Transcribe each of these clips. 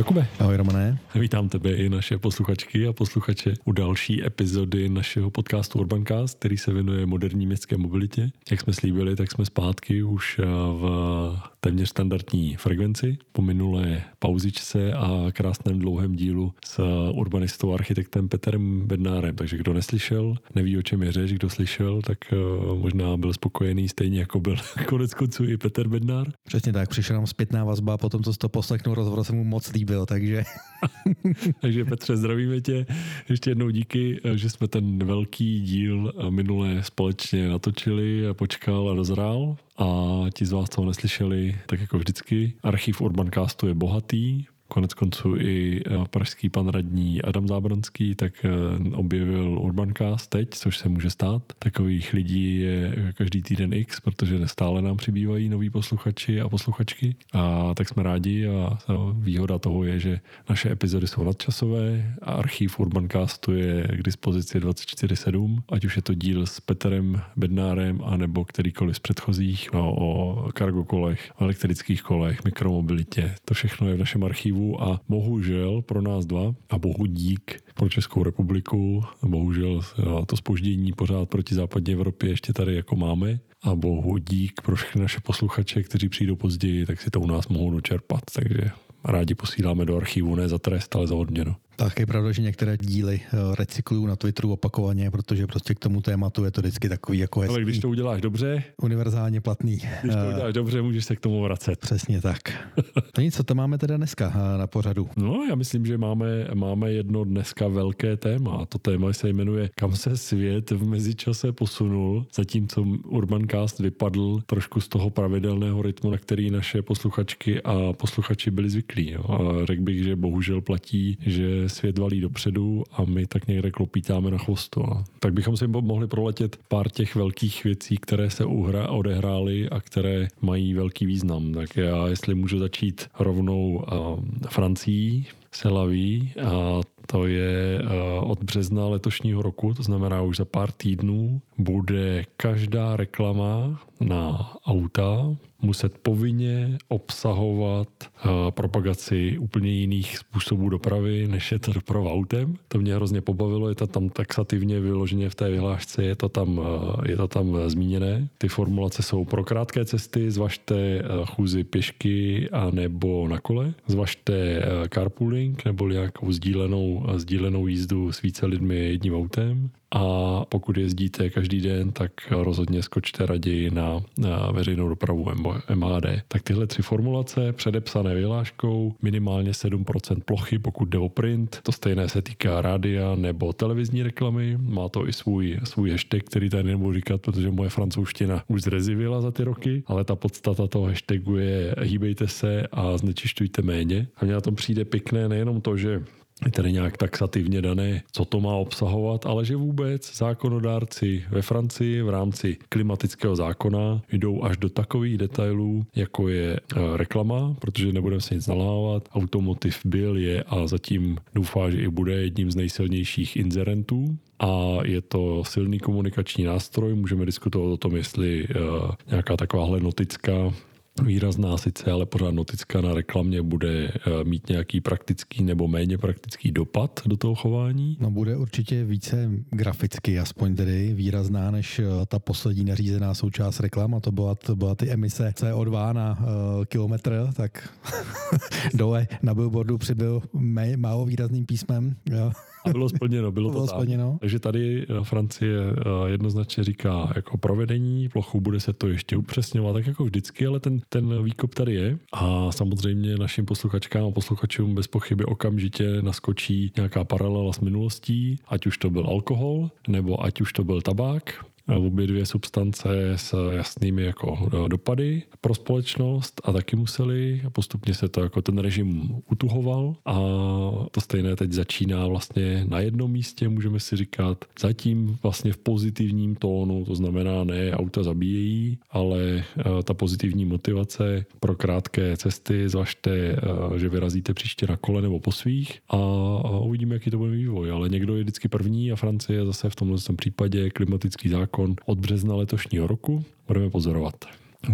Ahoj Jakube. Vítám tebe i naše posluchačky a posluchače u další epizody našeho podcastu Urbancast, který se věnuje moderní městské mobilitě. Jak jsme slíbili, tak jsme zpátky už eh, v téměř standardní frekvenci po minulé pauzičce a krásném dlouhém dílu s urbanistou a architektem Petrem Bednárem. Takže kdo neslyšel, neví, o čem je řeč, kdo slyšel, tak eh, možná byl spokojený stejně jako byl konec konců i Petr Bednár. Přesně tak, přišla nám zpětná vazba po tom, co jsi to poslechnul, rozhovor se mu moc líbil, takže... takže Petře, zdravíme tě. Ještě jednou díky, eh, že jsme ten velký díl eh, minulé společně natočili a počkal a dozrál. A ti z vás, co ho neslyšeli, tak jako vždycky, archiv Urbancastu je bohatý, konec konců i eh, pražský pan radní Adam Zábranský tak eh, objevil Urbancast teď, což se může stát. Takových lidí je každý týden X, protože stále nám přibývají noví posluchači a posluchačky. A tak jsme rádi a výhoda toho je, že naše epizody jsou nadčasové a archív Urbancastu je k dispozici 24-7, ať už je to díl s Petrem Bednárem, anebo kterýkoliv z předchozích no, o kargo kolech, elektrických kolech, mikromobilitě. To všechno je v našem archivu archivu a bohužel pro nás dva a bohu dík pro Českou republiku, bohužel to spoždění pořád proti západní Evropě ještě tady jako máme a bohu dík pro všechny naše posluchače, kteří přijdou později, tak si to u nás mohou dočerpat, takže rádi posíláme do archivu ne za trest, ale za odměnu. Tak je pravda, že některé díly eh, recykluju na Twitteru opakovaně, protože prostě k tomu tématu je to vždycky takový jako hezký. Ale když to uděláš dobře, univerzálně platný. Když to eh, uděláš dobře, můžeš se k tomu vracet. Přesně tak. to nic, co to máme teda dneska eh, na pořadu? No, já myslím, že máme, máme jedno dneska velké téma. A to téma se jmenuje Kam se svět v mezičase posunul, zatímco Urbancast vypadl trošku z toho pravidelného rytmu, na který naše posluchačky a posluchači byli zvyklí. Jo. A řekl bych, že bohužel platí, že svět valí dopředu a my tak někde klopítáme na chvostu. No. Tak bychom si mohli proletět pár těch velkých věcí, které se uhra, odehrály a které mají velký význam. Tak já, jestli můžu začít rovnou uh, Francií, Selaví a to je uh, od března letošního roku, to znamená už za pár týdnů, bude každá reklama na auta muset povinně obsahovat uh, propagaci úplně jiných způsobů dopravy, než je to doprava autem. To mě hrozně pobavilo, je to tam taxativně vyloženě v té vyhlášce, je to tam, uh, je to tam zmíněné. Ty formulace jsou pro krátké cesty, zvažte chůzi pěšky a nebo na kole, zvažte uh, carpooling nebo nějakou sdílenou, sdílenou jízdu s více lidmi jedním autem a pokud jezdíte každý den, tak rozhodně skočte raději na, veřejnou dopravu MHD. Tak tyhle tři formulace předepsané vyhláškou, minimálně 7% plochy, pokud jde o print, to stejné se týká rádia nebo televizní reklamy, má to i svůj, svůj hashtag, který tady nebudu říkat, protože moje francouzština už zrezivila za ty roky, ale ta podstata toho hashtagu je hýbejte se a znečišťujte méně. A mně na tom přijde pěkné nejenom to, že je tady nějak taxativně dané, co to má obsahovat, ale že vůbec zákonodárci ve Francii v rámci klimatického zákona jdou až do takových detailů, jako je eh, reklama, protože nebudeme se nic nalávat. Automotiv byl, je a zatím doufá, že i bude jedním z nejsilnějších inzerentů a je to silný komunikační nástroj. Můžeme diskutovat o tom, jestli uh, nějaká takováhle notická výrazná sice, ale pořád notická na reklamě bude eh, mít nějaký praktický nebo méně praktický dopad do toho chování? No bude určitě více graficky, aspoň tedy výrazná, než eh, ta poslední nařízená součást reklam a to byla, to byla ty emise CO2 na uh, kilometr, tak dole na billboardu přibyl málo výrazným písmem. Jo. A bylo splněno, bylo, bylo to splněno. Takže tady Francie jednoznačně říká jako provedení, plochu bude se to ještě upřesňovat, tak jako vždycky, ale ten ten výkop tady je. A samozřejmě našim posluchačkám a posluchačům bez pochyby okamžitě naskočí nějaká paralela s minulostí, ať už to byl alkohol, nebo ať už to byl tabák, obě dvě substance s jasnými jako e, dopady pro společnost a taky museli. Postupně se to jako ten režim utuhoval a to stejné teď začíná vlastně na jednom místě, můžeme si říkat, zatím vlastně v pozitivním tónu, to znamená ne auta zabíjejí, ale e, ta pozitivní motivace pro krátké cesty, zvažte, e, že vyrazíte příště na kole nebo po svých a uvidíme, jaký to bude vývoj, ale někdo je vždycky první a Francie zase v tomhle případě klimatický zákon zákon od března letošního roku. Budeme pozorovat.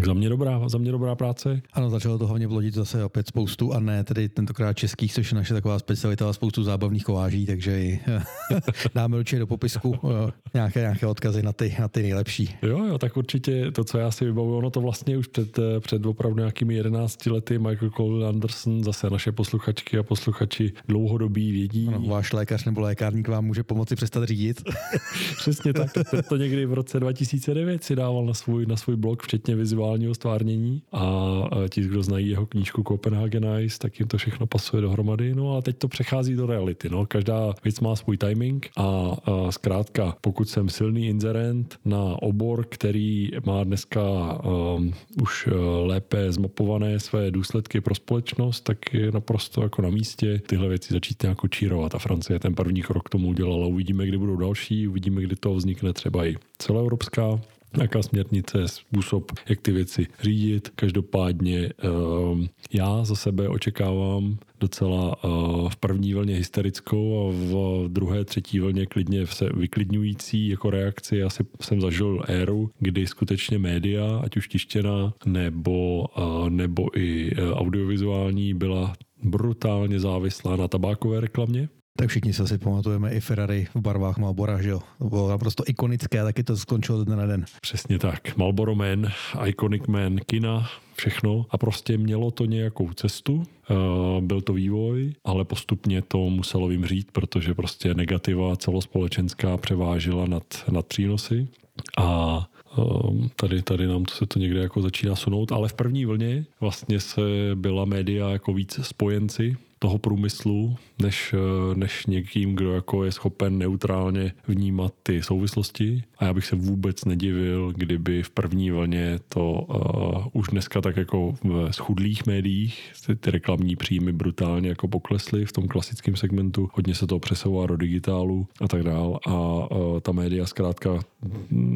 Za mě dobrá, za mě dobrá práce. Ano, začalo to hlavně vlodit zase opět spoustu a ne tedy tentokrát českých, což je naše taková specialita a spoustu zábavných kováží, takže dáme určitě do popisku eh, nějaké, nějaké odkazy na ty, na ty nejlepší. Jo, jo, tak určitě to, co já si vybavuju, ono to vlastně už před, eh, před opravdu nějakými 11 lety Michael Cole Anderson, zase naše posluchačky a posluchači dlouhodobí vědí. Ano, váš lékař nebo lékárník vám může pomoci přestat řídit. Přesně tak, to někdy v roce 2009 si dával na svůj, na svůj blog, včetně vizuálního stvárnění a ti, kdo znají jeho knížku Copenhagen Ice, tak jim to všechno pasuje dohromady, no a teď to přechází do reality, no. Každá věc má svůj timing a, a zkrátka, pokud jsem silný inzerent na obor, který má dneska um, už lépe zmapované své důsledky pro společnost, tak je naprosto jako na místě tyhle věci začít nějak čírovat. A Francie ten první krok k tomu udělala. Uvidíme, kdy budou další, uvidíme, kdy to vznikne třeba i celoevropská nějaká směrnice, způsob, jak ty věci řídit. Každopádně ehm, já za sebe očekávám docela eh, v první vlně hysterickou a v druhé, třetí vlně klidně se vyklidňující jako reakci. Já si, jsem zažil éru, kdy skutečně média, ať už tištěná nebo, eh, nebo i eh, audiovizuální, byla brutálně závislá na tabákové reklamě tak všichni se si pamatujeme i Ferrari v barvách Malbora, že jo? To bylo naprosto ikonické, taky to skončilo den na den. Přesně tak. Marlboro Man, Iconic Man, kina, všechno a prostě mělo to nějakou cestu, byl to vývoj, ale postupně to muselo vymřít, protože prostě negativa celospolečenská převážila nad, nad přínosy a tady, tady nám to se to někde jako začíná sunout, ale v první vlně vlastně se byla média jako víc spojenci toho průmyslu, než, eh, než někým, kdo jako je schopen neutrálně vnímat ty souvislosti. A já bych se vůbec nedivil, kdyby v první vlně to uh, už dneska tak jako v schudlých médiích ty, ty reklamní příjmy brutálně jako poklesly v tom klasickém segmentu. Hodně se to přesouvá do digitálu a tak dál. A uh, ta média zkrátka,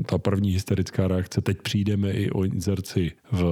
ta první hysterická reakce, teď přijdeme i o inzerci v,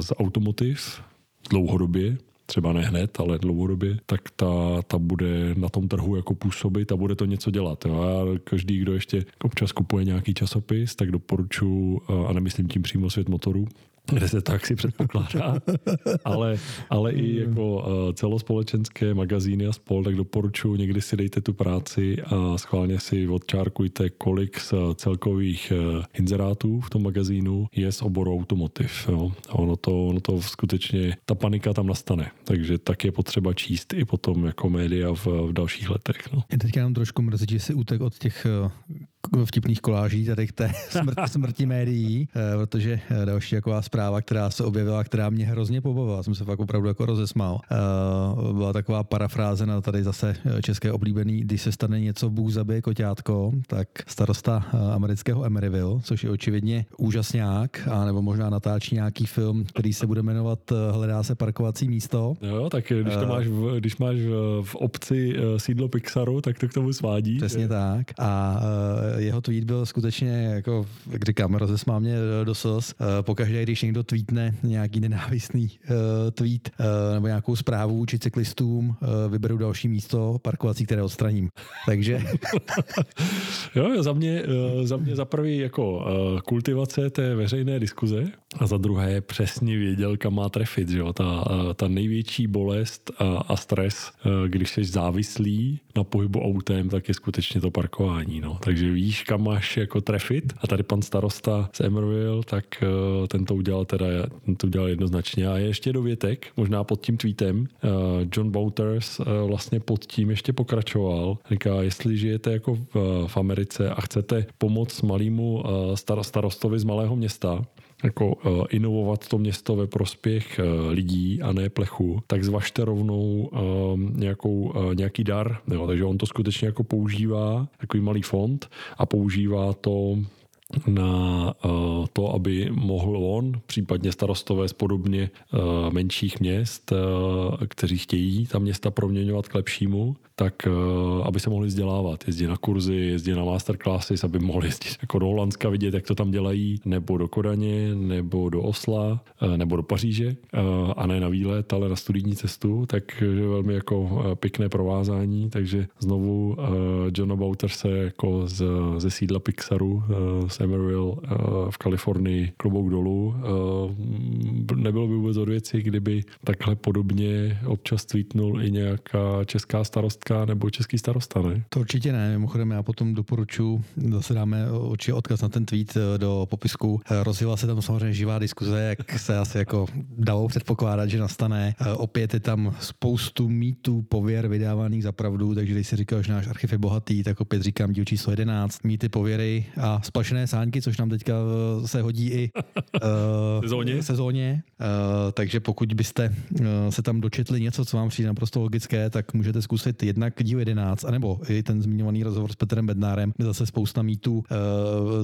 z automotiv dlouhodobě, třeba ne hned, ale dlouhodobě, tak ta, ta bude na tom trhu jako působit a bude to něco dělat. Jo. A každý, kdo ještě občas kupuje nějaký časopis, tak doporučuji, a nemyslím tím přímo svět motorů, kde se tak si předpokládá, ale, ale i jako uh, celospolečenské magazíny a spol, tak doporučuji, někdy si dejte tu práci a schválně si odčárkujte, kolik z celkových uh, inzerátů v tom magazínu je z oboru automotiv. Jo. A ono to, ono to skutečně, ta panika tam nastane, takže tak je potřeba číst i potom jako média v, v dalších letech. No. Já teďka jenom trošku mrzí, že si útek od těch vtipných koláží tady k té smrti, smrti médií, protože další jako vás zpráva, která se objevila, která mě hrozně pobavila. Jsem se fakt opravdu jako rozesmál. Uh, byla taková parafráze na tady zase české oblíbený, když se stane něco, Bůh zabije koťátko, tak starosta amerického Emeryville, což je očividně úžasňák, a nebo možná natáčí nějaký film, který se bude jmenovat Hledá se parkovací místo. Jo, tak když to máš v, když máš v obci sídlo Pixaru, tak to k tomu svádí. Přesně tak. A jeho tweet byl skutečně, jako, jak říkám, rozesmál mě do sos. Pokaždé, když někdo tweetne nějaký nenávistný uh, tweet nebo nějakou zprávu vůči cyklistům, vyberu další místo parkovací, které odstraním. Takže... jo, za mě, za mě za prvý jako kultivace té veřejné diskuze a za druhé přesně věděl, kam má trefit. Že jo? Ta, ta největší bolest a, a stres, když jsi závislý na pohybu autem, tak je skutečně to parkování. No. Takže víš, kam máš jako trefit a tady pan starosta z Emerville, tak uh, ten to udělal teda, to udělal jednoznačně. A ještě dovětek, možná pod tím tweetem, uh, John Wouters uh, vlastně pod tím ještě pokračoval. Říká, jestli žijete jako v, v Americe a chcete pomoct star, starostovi z malého města, jako uh, inovovat to město ve prospěch uh, lidí a ne plechu, tak zvažte rovnou uh, nějakou, nějaký dar. Jo, takže on to skutečně jako používá, takový malý fond a používá to na to, aby mohl on, případně starostové z podobně menších měst, kteří chtějí ta města proměňovat k lepšímu, tak aby se mohli vzdělávat, jezdit na kurzy, jezdit na masterclasses, aby mohli jezdit jako do Holandska vidět, jak to tam dělají, nebo do Kodaně, nebo do Osla, nebo do Paříže, a ne na výlet, ale na studijní cestu, takže velmi jako pěkné provázání, takže znovu Johna Bauterse jako z, ze sídla Pixaru z Emerville v Kalifornii klobouk dolů. Nebylo by vůbec od věci, kdyby takhle podobně občas tweetnul i nějaká česká starostka nebo český starosta, ne? To určitě ne. Mimochodem já potom doporučuji, zase dáme určitě odkaz na ten tweet eh, do popisku. Eh, rozjela se tam samozřejmě živá diskuze, jak se asi jako dalo předpokládat, že nastane. Eh, opět je tam spoustu mýtů, pověr vydávaných za pravdu, takže když si říkal, že náš archiv je bohatý, tak opět říkám díl číslo 11, mýty, pověry a splašené sáňky, což nám teďka se hodí i uh, sezóně. sezóně. Uh, takže pokud byste uh, se tam dočetli něco, co vám přijde naprosto logické, tak můžete zkusit jednak díl 11, anebo i ten zmiňovaný rozhovor s Petrem Bednárem, kde zase spousta mýtů uh,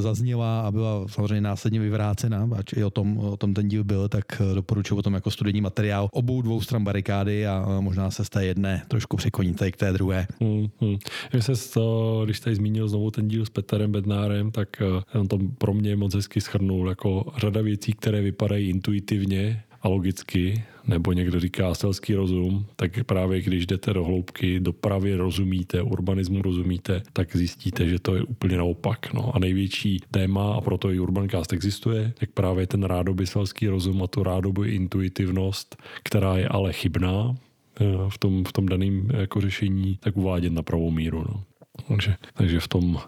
zazněla a byla samozřejmě následně vyvrácena, ač i o tom, o tom ten díl byl, tak doporučuji potom jako studijní materiál obou dvou stran barikády a možná se z té jedné trošku překloníte k té druhé. Hmm, hmm. se to, když tady zmínil znovu ten díl s Petrem Bednárem, tak on to pro mě moc hezky schrnul, jako řada věcí, které vypadají intuitivně a logicky, nebo někdo říká selský rozum, tak právě když jdete do hloubky, dopravy rozumíte, urbanismu rozumíte, tak zjistíte, že to je úplně naopak. No. A největší téma, a proto i Urbancast existuje, tak právě ten rádoby selský rozum a tu rádoby intuitivnost, která je ale chybná, eh, v tom, v tom daném jako řešení, tak uvádět na pravou míru. No. Takže, takže v tom uh,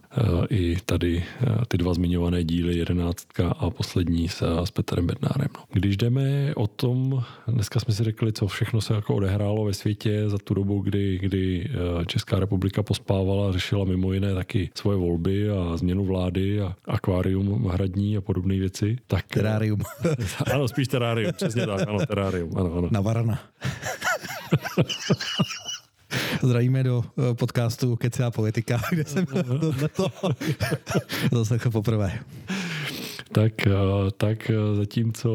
i tady uh, ty dva zmiňované díly, jedenáctka a poslední s, s Petrem Bednárem. No. Když jdeme o tom, dneska jsme si řekli, co všechno se jako odehrálo ve světě za tu dobu, kdy, kdy Česká republika pospávala, řešila mimo jiné taky svoje volby a změnu vlády a akvárium hradní a podobné věci. Tak, terárium. ano, spíš terárium, přesně tak, ano, terárium. Ano, ano. Na varana. Zdravíme do eh, podcastu Kecá politika, kde jsem to zaslechl poprvé tak, eh, tak eh, zatímco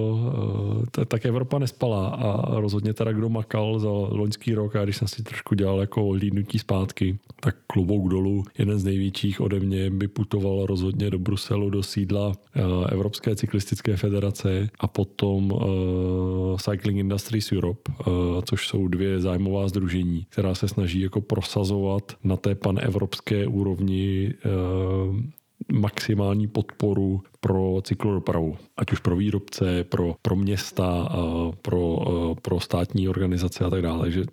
eh, tak Evropa nespala a rozhodně teda kdo makal za loňský rok a když jsem si trošku dělal jako hlídnutí zpátky, tak klobouk dolů, jeden z největších ode mě by putoval rozhodně do Bruselu, do sídla Evropské cyklistické federace a potom Cycling Industries Europe, což jsou dvě zájmová združení, která se snaží jako prosazovat na té panevropské úrovni maximální podporu pro cyklodopravu, ať už pro výrobce, pro, pro města, pro, pro státní organizace a tak dále. Takže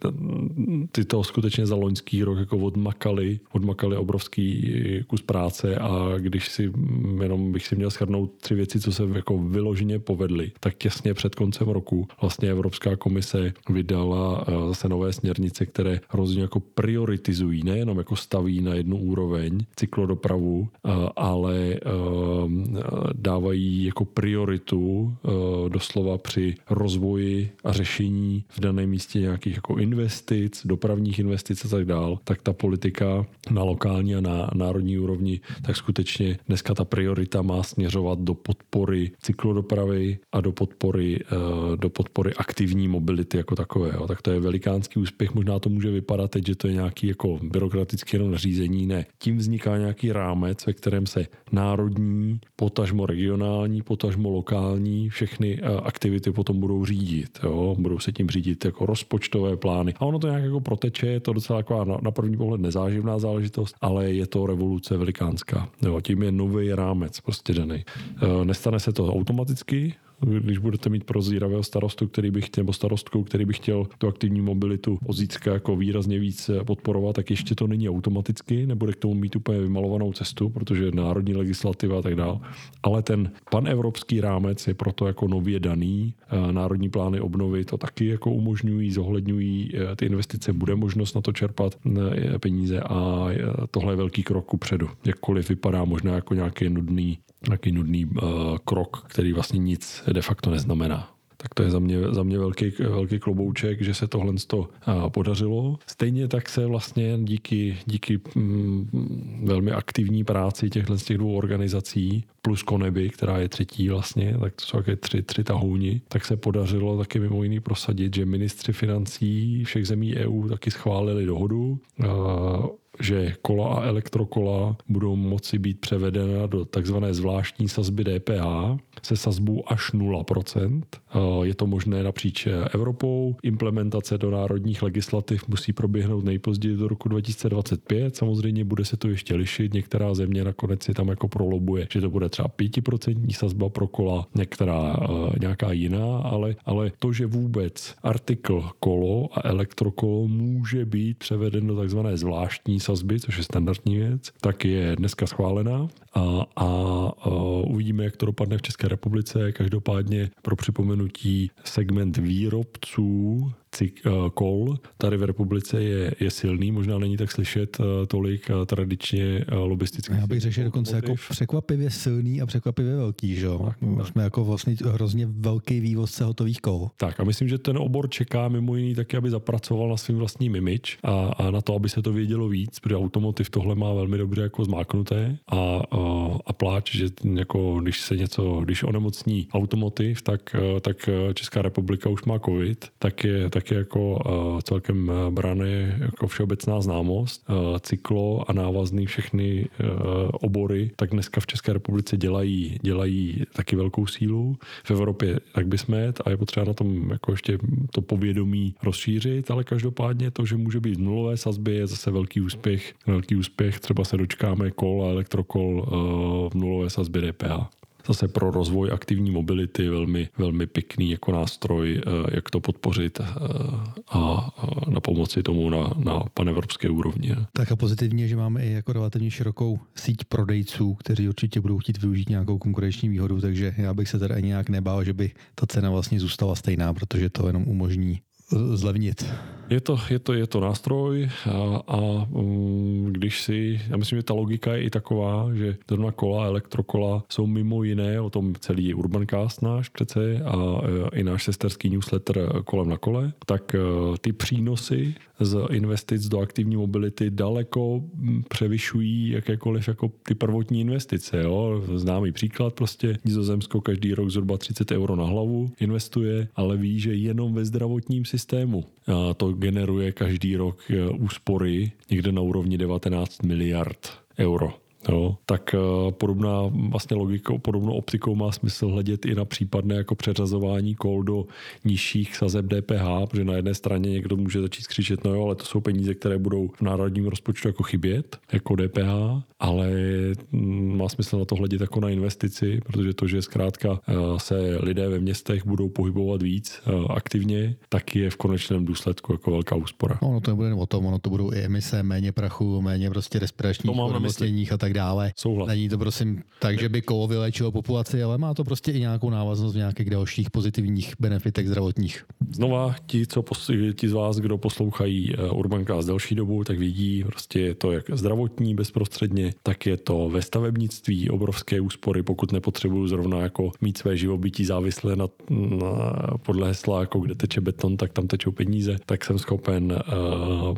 ty to skutečně za loňský rok jako odmakali, odmakali obrovský kus práce a když si jenom bych si měl shrnout tři věci, co se jako vyloženě povedly, tak těsně před koncem roku vlastně Evropská komise vydala zase nové směrnice, které hrozně jako prioritizují, nejenom jako staví na jednu úroveň cyklodopravu, ale dávají jako prioritu eh, doslova při rozvoji a řešení v daném místě nějakých jako investic, dopravních investic a tak dál, tak ta politika na lokální a na národní úrovni, tak skutečně dneska ta priorita má směřovat do podpory cyklodopravy a do podpory, eh, do podpory aktivní mobility jako takové. Tak to je velikánský úspěch. Možná to může vypadat teď, že to je nějaký jako byrokratický jenom nařízení. Ne. Tím vzniká nějaký rámec, ve kterém se národní, potažmo regionální, potažmo lokální, všechny eh, aktivity potom budou řídit. Jo? Budou se tím řídit jako rozpočtové plány. A ono to nějak jako proteče, je to docela taková na, na první pohled nezáživná záležitost, ale je to revoluce velikánská. Jo? Tím je nový rámec prostě daný. Eh, nestane se to automaticky, když budete mít prozíravého starostu, který by chtěl, nebo starostku, který by chtěl tu aktivní mobilitu od jako výrazně víc podporovat, tak ještě to není automaticky, nebude k tomu mít úplně vymalovanou cestu, protože národní legislativa a tak dále. Ale ten panevropský rámec je proto jako nově daný. Národní plány obnovy to taky jako umožňují, zohledňují e, ty investice, bude možnost na to čerpat peníze a tohle je velký krok předu. Jakkoliv vypadá možná jako nějaký nudný, nějaký nudný uh, krok, který vlastně nic de facto neznamená. Tak to je za mě, za mě velký, velký klobouček, že se tohle to podařilo. Stejně tak se vlastně díky, díky mm, velmi aktivní práci těchto z těch dvou organizací plus Koneby, která je třetí vlastně, tak to jsou také tři, tři tahouni, tak se podařilo taky mimo jiný prosadit, že ministři financí všech zemí EU taky schválili dohodu, že kola a elektrokola budou moci být převedena do takzvané zvláštní sazby DPH se sazbou až 0%. Je to možné napříč Evropou. Implementace do národních legislativ musí proběhnout nejpozději do roku 2025. Samozřejmě bude se to ještě lišit. Některá země nakonec si tam jako prolobuje, že to bude třeba 5% sazba pro kola, některá nějaká jiná, ale, ale to, že vůbec artikl kolo a elektrokolo může být převeden do takzvané zvláštní sazby, což je standardní věc, tak je dneska schválená a, a, a uvidíme, jak to dopadne v České republice. Každopádně pro připomenutí segment výrobců kol tady v republice je, je silný, možná není tak slyšet tolik tradičně lobistický. Já bych řekl, že dokonce jako překvapivě silný a překvapivě velký, že jo? Jsme jako vlastně hrozně velký vývozce hotových kol. Tak a myslím, že ten obor čeká mimo jiný taky, aby zapracoval na svým vlastním image a, a na to, aby se to vědělo víc, protože automotiv tohle má velmi dobře jako zmáknuté a, a, a pláč, že jako když se něco, když onemocní automotiv, tak, tak Česká republika už má covid, tak je, tak taky jako uh, celkem eh, braný jako všeobecná známost. Uh, cyklo a návazný všechny uh, obory, tak dneska v České republice dělají, dělají taky velkou sílu. V Evropě tak by smet a je potřeba na tom jako ještě to povědomí rozšířit, ale každopádně to, že může být v nulové sazbě, je zase velký úspěch. Velký úspěch, třeba se dočkáme kol a elektrokol v nulové sazbě DPH zase pro rozvoj aktivní mobility velmi, velmi pěkný jako nástroj, eh, jak to podpořit eh, a na pomoci tomu na, na panevropské úrovni. Tak a pozitivně, že máme i jako relativně širokou síť prodejců, kteří určitě budou chtít využít nějakou konkurenční výhodu, takže já bych se teda nějak nebál, že by ta cena vlastně zůstala stejná, protože to jenom umožní zlevnit. Je to, je to, je to nástroj a, a um, když si, já myslím, že ta logika je i taková, že zrovna kola, elektrokola jsou mimo jiné, o tom celý Urbancast náš přece a, a i náš sesterský newsletter kolem na kole, tak uh, ty přínosy z investic do aktivní mobility daleko převyšují jakékoliv jako ty prvotní investice. Jo? Známý příklad, prostě Nizozemsko každý rok zhruba 30 euro na hlavu investuje, ale ví, že jenom ve zdravotním systému a to generuje každý rok e, úspory někde na úrovni 19 miliard euro. Jo, tak uh, podobná vlastně logikou, podobnou optikou má smysl hledět i na případné jako přeřazování kol do nižších sazeb DPH, protože na jedné straně někdo může začít skřičet, no jo, ale to jsou peníze, které budou v národním rozpočtu jako chybět, jako DPH, ale mm, má smysl na to hledět jako na investici, protože to, že zkrátka uh, se lidé ve městech budou pohybovat víc uh, aktivně, tak je v konečném důsledku jako velká úspora. No, no to nebude o tom, ono to budou i emise, méně prachu, méně prostě respiračních onemocněních a tak dále. Souhlas. Není to prosím tak, že by kolo vylečilo populaci, ale má to prostě i nějakou návaznost v nějakých dalších pozitivních benefitech zdravotních. Znova ti, co pos- ti z vás, kdo poslouchají eh, Urbanka z delší dobu, tak vidí, prostě je to jak zdravotní bezprostředně, tak je to ve stavebnictví obrovské úspory, pokud nepotřebuju zrovna jako mít své živobytí závislé na, na podle hesla, jako kde teče beton, tak tam tečou peníze, tak jsem schopen uh,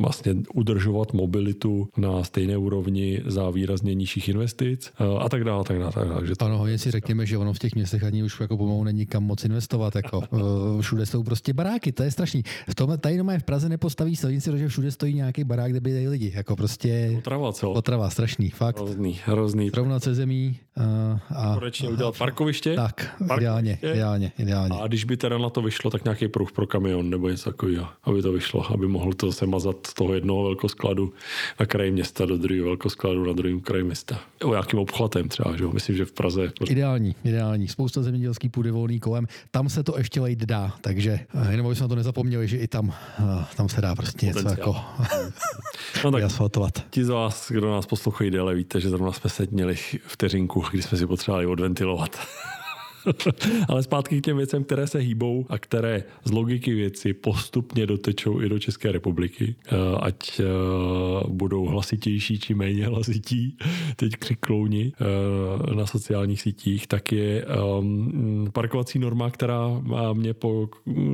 vlastně udržovat mobilitu na stejné úrovni za za výrazně nižších investic eh, a tak dále. Tak dále, tak dále že to... Ano, hodně si řekněme, že ono v těch městech ani už jako pomalu není kam moc investovat. Jako. Eh, všude jsou prostě baráky, to je strašný. V tom, tady doma v Praze nepostaví silnici, protože všude stojí nějaký barák, kde by lidi. Jako prostě Otrava, co? Otrava, strašný, fakt. Hrozný, hrozný. Rovnat se zemí. Uh, a, Konečně udělat parkoviště? Tak, parkoviště. ideálně, ideálně, ideálně. A když by teda na to vyšlo, tak nějaký pruh pro kamion nebo něco takového, aby to vyšlo, aby mohl to se mazat z toho jednoho velkoskladu na kraji města do druhého velkoskladu na druhém kraji města. O nějakým obchvatem třeba, že? myslím, že v Praze. Ideální, ideální. Spousta zemědělský půdy volný kolem. Tam se to ještě lejt dá, takže eh, jenom aby jsme na to nezapomněli, že i tam, eh, tam se dá prostě něco jako no tak asfaltovat. Ti z vás, kdo nás poslouchají déle, víte, že zrovna jsme se měli vteřinku, kdy jsme si potřebovali odventilovat. Ale zpátky k těm věcem, které se hýbou a které z logiky věci postupně dotečou i do České republiky. Eh, ať eh, budou hlasitější či méně hlasití, teď křiklouni eh, na sociálních sítích, tak je ehm, parkovací norma, která mě po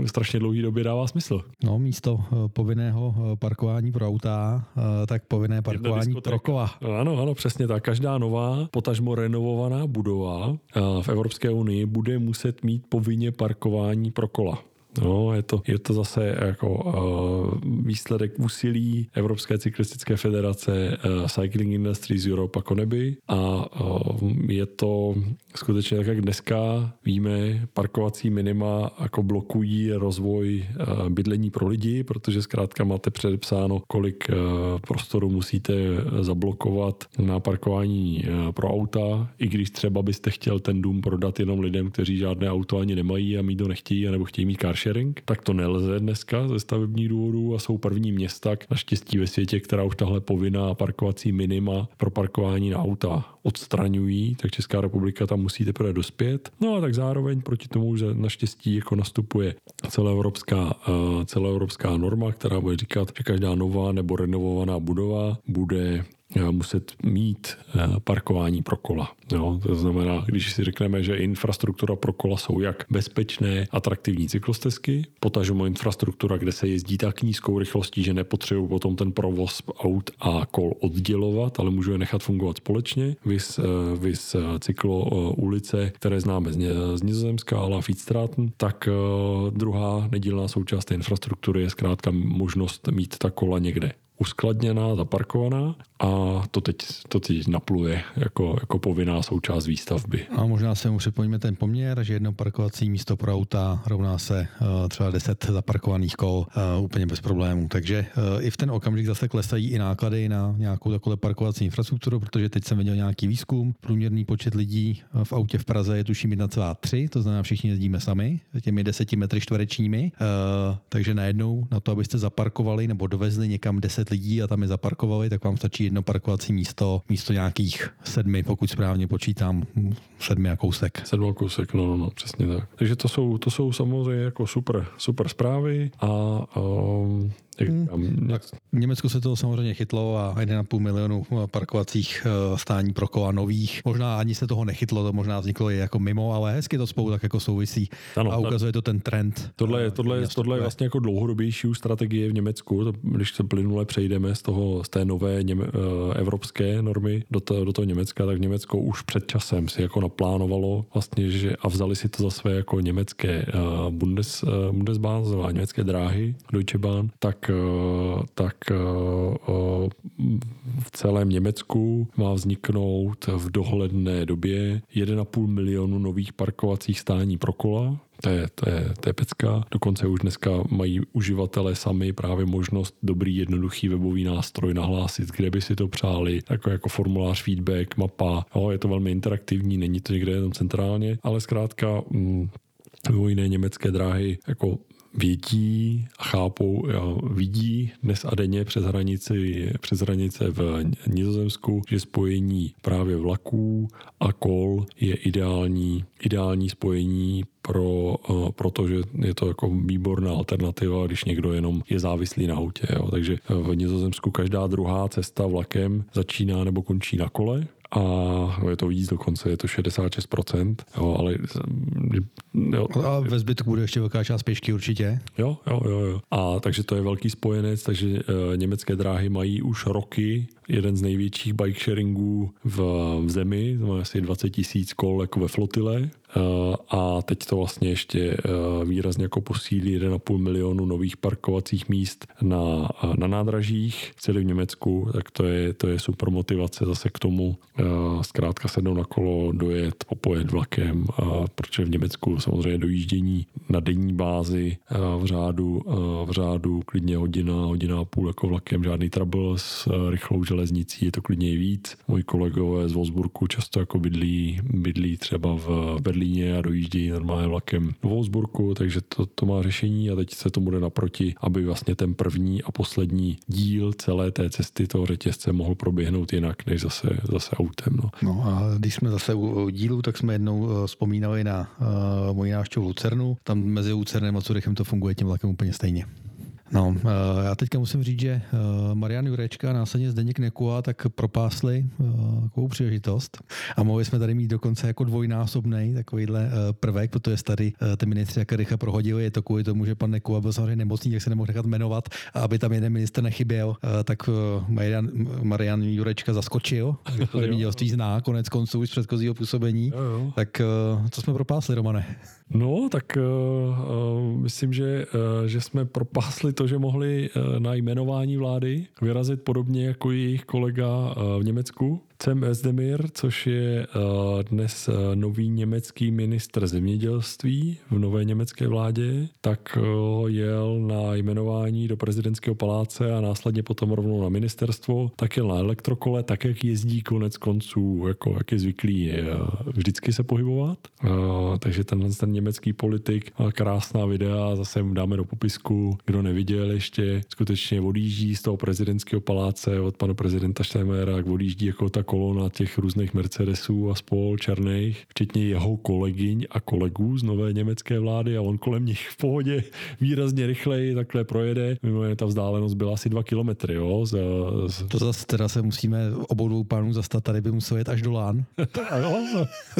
strašně dlouhé době dává smysl. No, místo povinného parkování pro auta, tak povinné parkování pro kola. Ano, ano, přesně tak. Každá nová, potažmo renovovaná budova v Evropské unii bude muset mít povinně parkování pro kola. No, je to, je to zase jako uh, výsledek úsilí Evropské cyklistické federace uh, Cycling Industries Europe a Koneby. A uh, je to skutečně tak, jak dneska víme, parkovací minima jako blokují rozvoj uh, bydlení pro lidi, protože zkrátka máte předepsáno, kolik uh, prostoru musíte zablokovat na parkování uh, pro auta, i když třeba byste chtěl ten dům prodat jenom lidem, kteří žádné auto ani nemají a mít to nechtějí, nebo chtějí mít car sharing, tak to nelze dneska ze stavebních důvodů a jsou první města, naštěstí ve světě, která už tahle povinná parkovací minima pro parkování na auta odstraňují, tak Česká republika tam musí teprve dospět. No a tak zároveň proti tomu, že naštěstí jako nastupuje celoevropská, uh, celoevropská norma, která bude říkat, že každá nová nebo renovovaná budova bude Eh, muset mít eh, parkování pro kola. Jo, to znamená, když si řekneme, že infrastruktura pro kola jsou jak bezpečné, atraktivní cyklostezky, potažmo infrastruktura, kde se jezdí tak nízkou rychlostí, že nepotřebují potom ten provoz aut a kol oddělovat, ale můžu je nechat fungovat společně. Vys, eh, vys cyklo ulice, které známe z Nizozemska, ale Fitzstraten, tak druhá nedílná součást té infrastruktury je zkrátka možnost mít ta kola někde uskladněná, zaparkovaná a to teď, to teď napluje jako, jako povinná součást výstavby. A možná se mu připojíme ten poměr, že jedno parkovací místo pro auta rovná se uh, třeba 10 zaparkovaných kol uh, úplně bez problémů. Takže uh, i v ten okamžik zase klesají i náklady na nějakou takovou parkovací infrastrukturu, protože teď jsem viděl nějaký výzkum. Průměrný počet lidí v autě v Praze je tuším 1,3, to znamená všichni jezdíme sami, těmi 10 metry čtverečními. Takže najednou na to, abyste zaparkovali nebo dovezli někam 10 lidí a tam je zaparkovali, tak vám stačí jedno parkovací místo, místo nějakých sedmi, pokud správně počítám, sedmi a kousek. Sedm a kousek, no, no, no, přesně tak. Takže to jsou, to jsou samozřejmě jako super, super zprávy a um, Hmm. Tak v Německu se to samozřejmě chytlo a 1,5 milionu parkovacích eh, stání pro kola nových. Možná ani se toho nechytlo, to možná vzniklo i jako mimo, ale hezky to spolu tak jako souvisí ano, a ukazuje to ten trend. Tohle, je, tohle, je, tohle je vlastně jako dlouhodobější strategie v Německu, to, když se plynule přejdeme z, toho, z té nové něme, eh, evropské normy do, to, do toho Německa, tak Německo už před časem si jako naplánovalo vlastně, že a vzali si to za své jako německé uh, Bundes, uh, Bundesbahn, německé dráhy, Deutsche Bahn, tak Eh, tak eh, eh, v celém Německu má vzniknout v dohledné době 1,5 milionu nových parkovacích stání pro kola, to je, to, je, to je pecka. Dokonce už dneska mají uživatelé sami právě možnost dobrý, jednoduchý webový nástroj nahlásit, kde by si to přáli, jako, jako formulář, feedback, mapa. Jo, je to velmi interaktivní, není to někde jenom centrálně, ale zkrátka mimo jiné německé dráhy jako vědí a chápou, vidí dnes a denně přes, hranici, přes hranice v Nizozemsku, že spojení právě vlaků a kol je ideální, ideální spojení pro, eh, protože je to jako výborná alternativa, když někdo jenom je závislý na autě. Jo. Takže v Nizozemsku každá druhá cesta vlakem začíná nebo končí na kole, a je to víc dokonce, je to 66%, jo, ale jo. A ve zbytku bude ještě velká část pěšky určitě. Jo, jo, jo, jo. A takže to je velký spojenec, takže e, německé dráhy mají už roky jeden z největších bike sharingů v, v zemi, to má asi 20 tisíc kol jako ve flotile a teď to vlastně ještě eh, výrazně jako posílí 1,5 milionu nových parkovacích míst na, na nádražích celý v Německu, tak to je, to je super motivace zase k tomu eh, zkrátka sednout na kolo, dojet, popojet vlakem, protože v Německu samozřejmě dojíždění na denní bázi v řádu, v řádu klidně hodina, hodina a půl jako vlakem, žádný trouble s rychlou železnicí, je to klidně i víc. Moji kolegové z Wolfsburgu často jako bydlí, bydlí třeba v Berlíně Zlíně a dojíždí normálně vlakem do Wolfsburgu, takže to, to má řešení a teď se tomu jde naproti, aby vlastně ten první a poslední díl celé té cesty toho řetězce mohl proběhnout jinak, než zase, zase autem. No. no a když jsme zase u dílu, tak jsme jednou eh, vzpomínali na uh, moji návštěvu Lucernu. Tam mezi Lucernem a Curychem to funguje tím vlakem úplně stejně. No, eh, já teďka musím říct, že eh, Marian Jurečka a následně Zdeněk Nekua tak propásli eh, takovou příležitost. A mohli jsme tady mít dokonce jako dvojnásobný takovýhle prvek, protože tady ty ministři jak rychle prohodili, je to kvůli tomu, že pan Nekua byl samozřejmě nemocný, tak se nemohl nechat jmenovat. A aby tam jeden minister nechyběl, tak Marian, Marian Jurečka zaskočil, to zemědělství zná konec konců z předchozího působení, jo, jo. tak co jsme propásli, Romane? No, tak uh, myslím, že, uh, že jsme propásli to, že mohli uh, na jmenování vlády vyrazit podobně jako jejich kolega uh, v Německu, Cem Özdemir, což je uh, dnes uh, nový německý ministr zemědělství v nové německé vládě, tak uh, jel na jmenování do prezidentského paláce a následně potom rovnou na ministerstvo, tak jel na elektrokole, tak jak jezdí konec konců, jako jak je zvyklý vždycky se pohybovat. Takže tenhle ten německý politik krásná videa, zase dáme do popisku, kdo neviděl ještě, skutečně odjíždí z toho prezidentského paláce od pana prezidenta Steinmeiera, jak odjíždí jako tak kolona těch různých Mercedesů a spol černých, včetně jeho kolegyň a kolegů z nové německé vlády a on kolem nich v pohodě výrazně rychleji takhle projede. Mimo ta vzdálenost byla asi dva kilometry. Jo, z, z... To zase teda se musíme obou dvou pánů zastat, tady by musel jet až do Lán.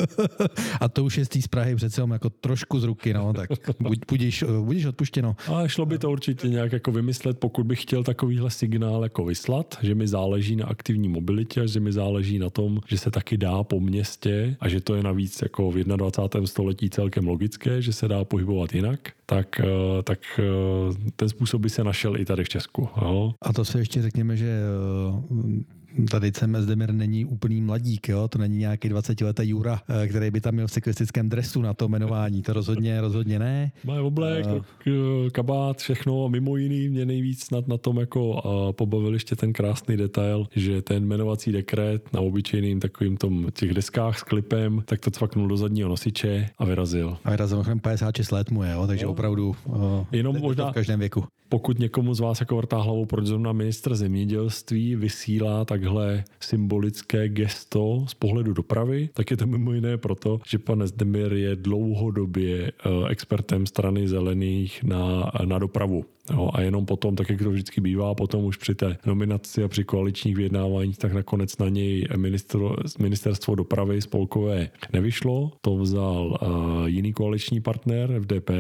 a to už je z té Prahy přece jako trošku z ruky, no, tak buď, budíš, budíš odpuštěno. A šlo by to určitě nějak jako vymyslet, pokud bych chtěl takovýhle signál jako vyslat, že mi záleží na aktivní mobilitě, že mi záleží záleží na tom, že se taky dá po městě a že to je navíc jako v 21. století celkem logické, že se dá pohybovat jinak, tak, eh, tak eh, ten způsob by se našel i tady v Česku. Jo? A to se ještě řekněme, že eh, tady CMS Demir není úplný mladík, jo? to není nějaký 20-letý Jura, eh, který by tam měl v cyklistickém dresu na to jmenování, to rozhodně, rozhodně ne. Má oblek, uh, kabát, všechno, mimo jiný mě nejvíc snad na tom jako uh, pobavil ještě ten krásný detail, že ten jmenovací dekret na obyčejným takovým tom těch deskách s klipem, tak to cvaknul do zadního nosiče a vyrazil. A vyrazil 56 let mu je, jo? takže no. opravdu uh, Jenom možná v každém věku. Pokud někomu z vás jako vrtá hlavou, proč zrovna ministr zemědělství vysílá tak takhle symbolické gesto z pohledu dopravy, tak je to mimo jiné proto, že pan Zdemir je dlouhodobě eh, expertem strany zelených na, na dopravu. Jo, a jenom potom, tak jak to vždycky bývá, potom už při té nominaci a při koaličních vyjednáváních, tak nakonec na něj minister, ministerstvo dopravy spolkové nevyšlo. To vzal uh, jiný koaliční partner FDP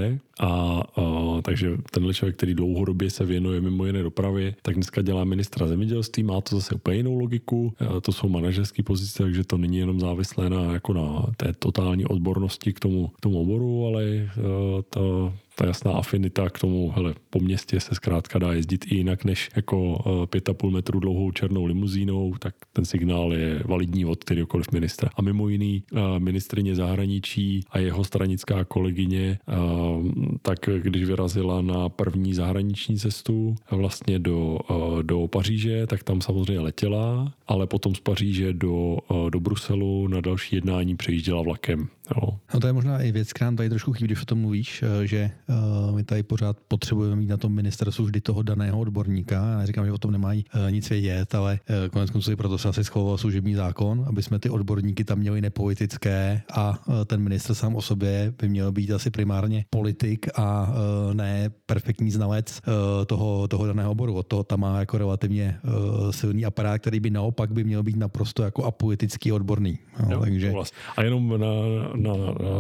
a uh, takže tenhle člověk, který dlouhodobě se věnuje mimo jiné dopravě, tak dneska dělá ministra zemědělství, má to zase úplně jinou logiku. Uh, to jsou manažerské pozice, takže to není jenom závislé na, jako na té totální odbornosti k tomu, k tomu oboru, ale uh, to ta jasná afinita k tomu, hele, po městě se zkrátka dá jezdit i jinak než jako eh, pět a půl metru dlouhou černou limuzínou, tak ten signál je validní od kteréhokoliv ministra. A mimo jiný eh, ministrině zahraničí a jeho stranická kolegyně, eh, tak když vyrazila na první zahraniční cestu vlastně do, do Paříže, tak tam samozřejmě letěla, ale potom z Paříže do, do Bruselu na další jednání přejížděla vlakem. Jo. No to je možná i věc, která tady trošku chybí, když o tom mluvíš, že uh, my tady pořád potřebujeme mít na tom ministerstvu vždy toho daného odborníka. Já neříkám, že o tom nemají uh, nic vědět, ale uh, konec konců proto se asi schoval služební zákon, aby jsme ty odborníky tam měli nepolitické a ten minister sám o sobě by měl být asi primárně politik a ne perfektní znalec toho, toho daného oboru. Od toho tam má jako relativně silný aparát, který by naopak by měl být naprosto jako apolitický odborný. No, jo, takže... A jenom na, na,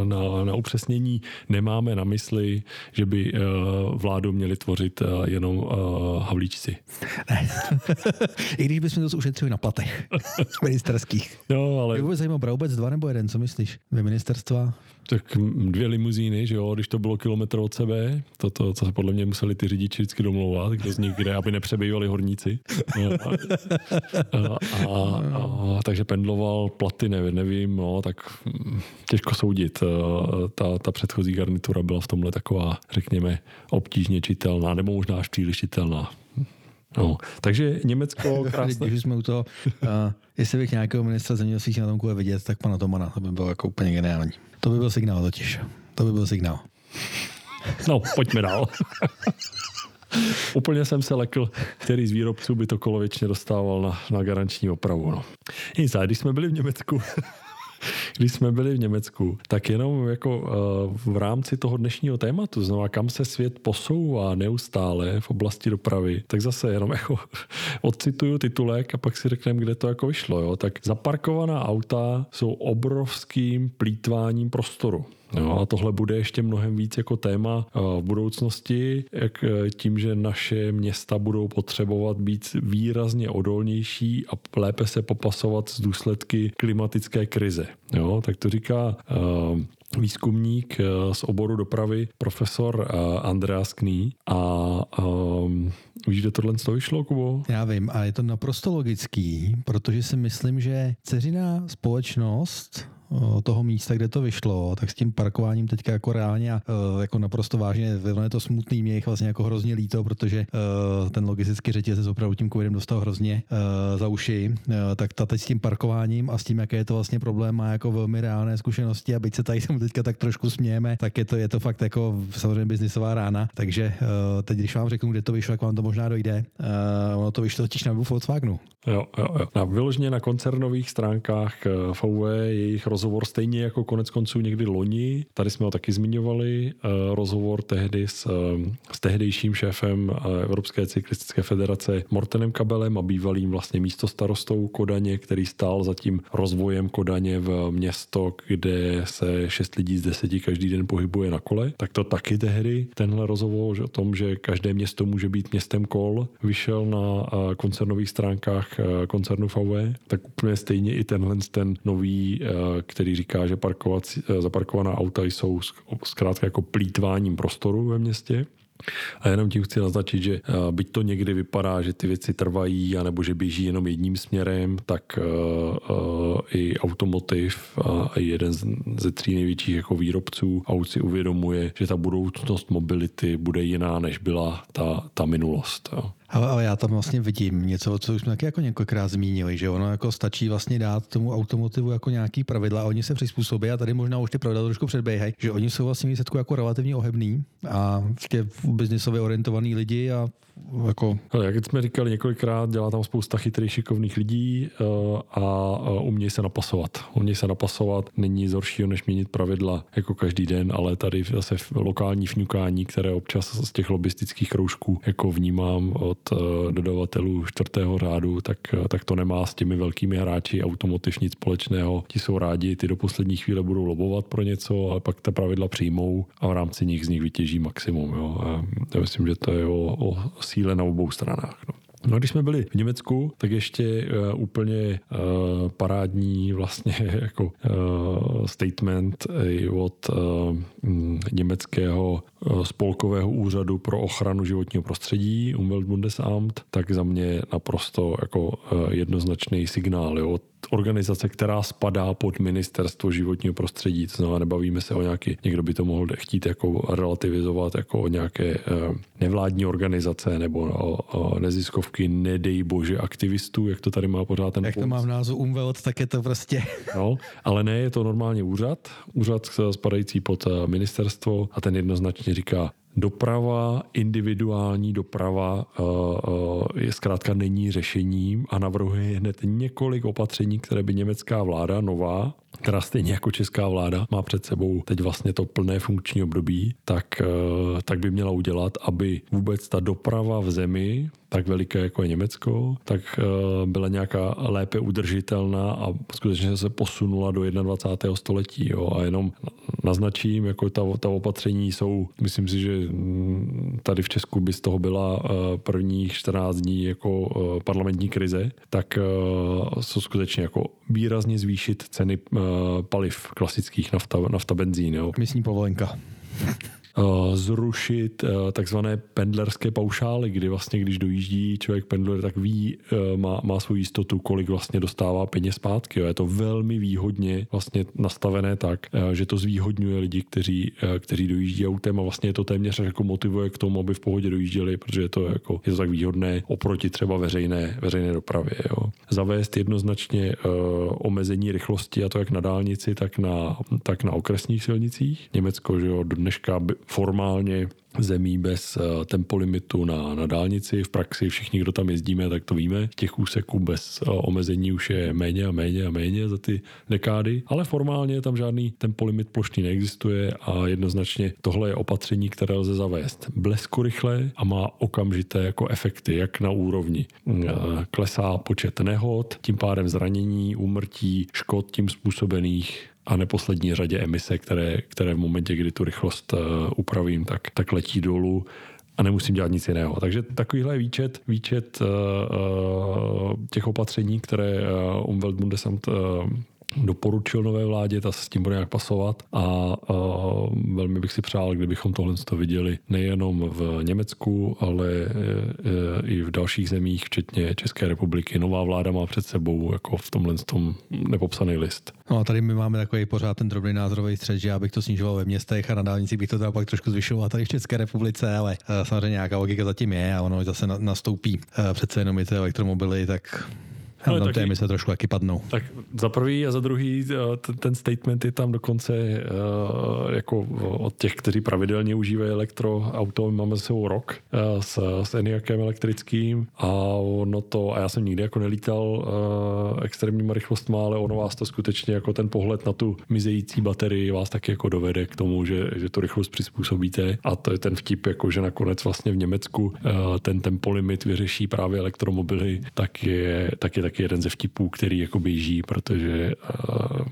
na, na upřesnění nemáme na mysli, že by uh, vládu měli tvořit uh, jenom uh, havlíčci. Ne. I když bychom to ušetřili na platech ministerských. No, ale... Mě vůbec zajímá Braubec dva nebo jeden, co myslíš? Dvě ministerstva? Tak dvě limuzíny, že jo, když to bylo kilometr od sebe, to, to, co se podle mě museli ty řidiči vždycky domlouvat, kdo z nich kde, aby nepřebývali horníci. A, a, a, a, takže pendloval platy, nevím, nevím, no, tak těžko soudit. Ta, ta předchozí garnitura byla v tomhle taková, řekněme, obtížně čitelná, nebo možná až příliš čitelná. No, takže Německo krásné. Když jsme u toho, uh, jestli bych nějakého ministra zemědělství na tom kule vidět, tak pana Tomana, to by bylo jako úplně geniální. To by byl signál totiž. To by byl signál. No, pojďme dál. Úplně jsem se lekl, který z výrobců by to kolověčně dostával na, na garanční opravu. No. Nic, když jsme byli v Německu, když jsme byli v Německu, tak jenom jako uh, v rámci toho dnešního tématu, znova kam se svět posouvá neustále v oblasti dopravy, tak zase jenom jako odcituju titulek a pak si řekneme, kde to jako vyšlo. Jo? Tak zaparkovaná auta jsou obrovským plítváním prostoru. No a tohle bude ještě mnohem víc jako téma eh, v budoucnosti, jak eh, tím, že naše města budou potřebovat být výrazně odolnější a lépe se popasovat s důsledky klimatické krize. Jo, tak to říká uh, výzkumník z oboru dopravy, profesor Andreas Kný. A um, víš, kde tohle z toho vyšlo, Kubo? Já vím, a je to naprosto logický, protože si myslím, že ceřiná společnost toho místa, kde to vyšlo, tak s tím parkováním teďka jako reálně a jako naprosto vážně, je to smutný, mě jich vlastně jako hrozně líto, protože ten logistický řetězec opravdu tím covidem dostal hrozně za uši, tak ta teď s tím parkováním a s tím, jaké je to vlastně problém, má jako velmi reálné zkušenosti a byť se tady teďka tak trošku smějeme, tak je to, je to fakt jako samozřejmě biznisová rána, takže teď, když vám řeknu, kde to vyšlo, jak vám to možná dojde, ono to vyšlo totiž na Volkswagenu. Jo, jo, jo. Na, vyloženě na koncernových stránkách VW jejich rozhovor stejně jako konec konců někdy loni. Tady jsme ho taky zmiňovali. Eh, rozhovor tehdy s, eh, s tehdejším šéfem eh, Evropské cyklistické federace Mortenem Kabelem a bývalým vlastně místostarostou Kodaně, který stál za tím rozvojem Kodaně v město, kde se šest lidí z deseti každý den pohybuje na kole. Tak to taky tehdy tenhle rozhovor o tom, že každé město může být městem kol, vyšel na koncernových stránkách koncernu VW, tak úplně stejně i tenhle ten nový který říká, že eh, zaparkovaná auta jsou zkrátka jako plítváním prostoru ve městě. A jenom tím chci naznačit, že eh, byť to někdy vypadá, že ty věci trvají, anebo že běží jenom jedním směrem, tak uh, uh, i automotiv a jeden ze tří největších jako výrobců aut si uvědomuje, že ta budoucnost mobility bude jiná, než byla ta, ta minulost. Jo. Ale, ale já tam vlastně vidím něco, co už jsme taky jako několikrát zmínili, že ono jako stačí vlastně dát tomu automotivu jako nějaký pravidla a oni se přizpůsobí. A tady možná už ty pravidla trošku předběhají, že oni jsou vlastně výsledku jako relativně ohebný a vlastně biznisově orientovaný lidi a jako... Ale jak jsme říkali několikrát, dělá tam spousta chytrých, šikovných lidí eh, a umějí se napasovat. Umějí se napasovat, není nic horšího, než měnit pravidla jako každý den, ale tady zase lokální fňukání, které občas z těch lobistických kroužků jako vnímám od eh, dodavatelů čtvrtého řádu, tak, eh, tak to nemá s těmi velkými hráči automotiv nic společného. Ti jsou rádi, ty do poslední chvíle budou lobovat pro něco, ale pak ta pravidla přijmou a v rámci nich z nich vytěží maximum. Jo. Já myslím, že to je o, o síle na obou stranách. No. No když jsme byli v Německu, tak ještě uh, úplně uh, parádní vlastně jako uh, statement od uh, německého uh, spolkového úřadu pro ochranu životního prostředí Umweltbundesamt, tak za mě naprosto jako uh, jednoznačný signál. Jo organizace, která spadá pod ministerstvo životního prostředí. To znamená, nebavíme se o nějaký, někdo by to mohl chtít jako relativizovat jako o nějaké eh, nevládní organizace nebo o, o neziskovky, nedej bože aktivistů, jak to tady má pořád ten Jak to má v názvu Umwelt, tak je to prostě... No, ale ne, je to normálně úřad, úřad spadající pod eh, ministerstvo a ten jednoznačně říká, doprava, individuální doprava uh, uh, je zkrátka není řešením a navrhuje hned několik opatření, které by německá vláda nová která stejně jako česká vláda má před sebou teď vlastně to plné funkční období, tak, eh, tak by měla udělat, aby vůbec ta doprava v zemi, tak veliké jako je Německo, tak eh, byla nějaká lépe udržitelná a skutečně se posunula do 21. století. Jo. A jenom naznačím, jako ta, ta opatření jsou, myslím si, že mm, tady v Česku by z toho byla eh, prvních 14 dní jako parlamentní krize, tak jsou skutečně jako výrazně zvýšit ceny paliv klasických nafta, nafta benzín. Jo. Místní povolenka. Zrušit takzvané pendlerské paušály, kdy vlastně, když dojíždí člověk pendler, tak ví, má, má svou jistotu, kolik vlastně dostává peněz zpátky. Je to velmi výhodně vlastně nastavené tak, že to zvýhodňuje lidi, kteří, kteří dojíždí autem a vlastně je to téměř jako motivuje k tomu, aby v pohodě dojížděli, protože je to, jako, je to tak výhodné oproti třeba veřejné, veřejné dopravě. Jo. Zavést jednoznačně omezení rychlosti a to jak na dálnici, tak na, tak na okresních silnicích. Německo, že jo, do dneška formálně zemí bez uh, tempolimitu na, na dálnici. V praxi všichni, kdo tam jezdíme, tak to víme. Těch úseků bez uh, omezení už je méně a méně a méně za ty dekády, ale formálně tam žádný tempolimit plošný neexistuje a jednoznačně tohle je opatření, které lze zavést blesku rychle a má okamžité jako efekty, jak na úrovni. Uh, klesá počet nehod, tím pádem zranění, úmrtí, škod tím způsobených a neposlední řadě emise, které, které v momentě, kdy tu rychlost uh, upravím, tak, tak letí dolů a nemusím dělat nic jiného. Takže takovýhle výčet, výčet uh, těch opatření, které uh, Umweltbundesamt uh, doporučil nové vládě, ta se s tím bude nějak pasovat a, a velmi bych si přál, kdybychom tohle to viděli nejenom v Německu, ale e, e, i v dalších zemích, včetně České republiky. Nová vláda má před sebou jako v tomhle tom nepopsaný list. No a tady my máme takový pořád ten drobný názorový střed, že já bych to snižoval ve městech a na dálnici bych to teda pak trošku zvyšoval tady v České republice, ale e, samozřejmě nějaká logika zatím je a ono zase nastoupí přece jenom i ty elektromobily, tak ale tam taky, se trošku taky padnou. Tak za prvý a za druhý eh, ten statement je tam dokonce eh, jako od těch, kteří pravidelně užívají elektroauto, máme se rok eh, s, s Eniakem elektrickým a ono to, a já jsem nikdy jako nelítal extrémníma rychlostma, ale ono vás to skutečně jako ten pohled na tu mizející baterii vás taky jako dovede k tomu, že, že tu rychlost přizpůsobíte a to je ten vtip, jako že nakonec vlastně v Německu ten tempolimit vyřeší právě elektromobily, tak je, tak je taky jeden ze vtipů, který jako běží, protože uh,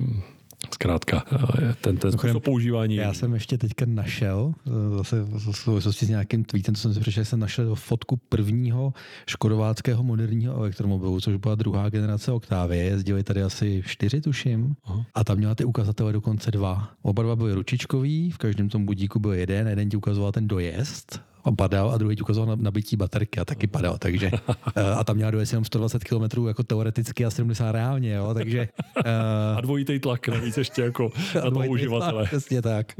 Zkrátka, eh, ten, ten způsob používání. Já jsem ještě teďka našel, eh, zase v souvislosti s nějakým tweetem, co jsem si přišel, jsem našel fotku prvního škodováckého moderního elektromobilu, což byla druhá generace Octavie. Jezdili tady asi čtyři, tuším. Aha. A tam měla ty ukazatele dokonce dva. Oba dva byly ručičkový, v každém tom budíku byl jeden, jeden ti ukazoval ten dojezd padal a druhý ukazoval na nabití baterky a taky padal, takže eh, a tam měla dojezd jenom 120 km jako teoreticky a 70 reálně, jo, takže uh, a dvojitý tlak navíc ještě jako na toho uživatele. Přesně tak.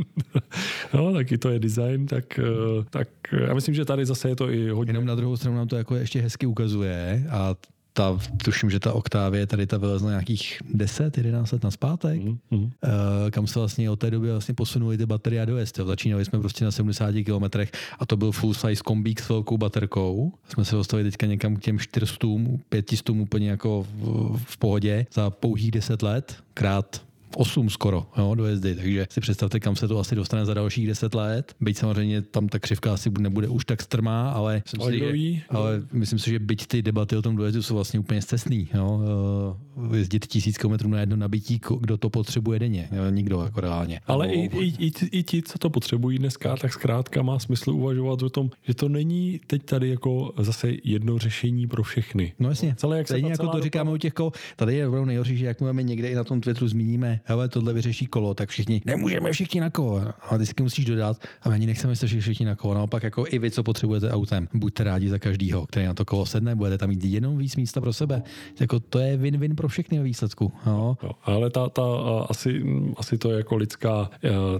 no, taky to je design, tak, eh, tak já myslím, že tady zase je to i hodně. Jenom na druhou stranu nám to jako ještě hezky ukazuje a ta, tuším, že ta Octavie tady ta vylezla nějakých 10, 11 let na zpátek, mm, mm. Uh, kam se vlastně od té doby vlastně posunuli ty baterie a dojezd. Začínali jsme prostě na 70 km a to byl full size kombík s velkou baterkou. Jsme se dostali teďka někam k těm 400, 500 úplně jako v, v pohodě za pouhých 10 let, krát 8 skoro jo, dojezdy, takže si představte, kam se to asi dostane za dalších 10 let. Byť samozřejmě tam ta křivka asi nebude už tak strmá, ale myslím, si, že, ale myslím si, že byť ty debaty o tom dojezdu jsou vlastně úplně zcestný. Jo. Eh, jezdit tisíc kilometrů na jedno nabití, kdo to potřebuje denně, jo, nikdo jako reálně. Ale i, i, i, i ti, co to potřebují dneska, tak zkrátka má smysl uvažovat o tom, že to není teď tady jako zase jedno řešení pro všechny. No jasně. Celé, jak Stejně jako to říkáme u těch. Tady je opravdu nejhorší, že jak máme někde i na tom Twitteru zmíníme, hele, tohle vyřeší kolo, tak všichni, nemůžeme všichni na kolo. A vždycky musíš dodat, a my ani nechceme se všichni na kolo. Naopak jako i vy, co potřebujete autem, buďte rádi za každýho, který na to kolo sedne, budete tam mít jenom víc místa pro sebe. Jako to je win-win pro všechny výsledku. No. Ale ta, ta, asi, asi to je jako lidská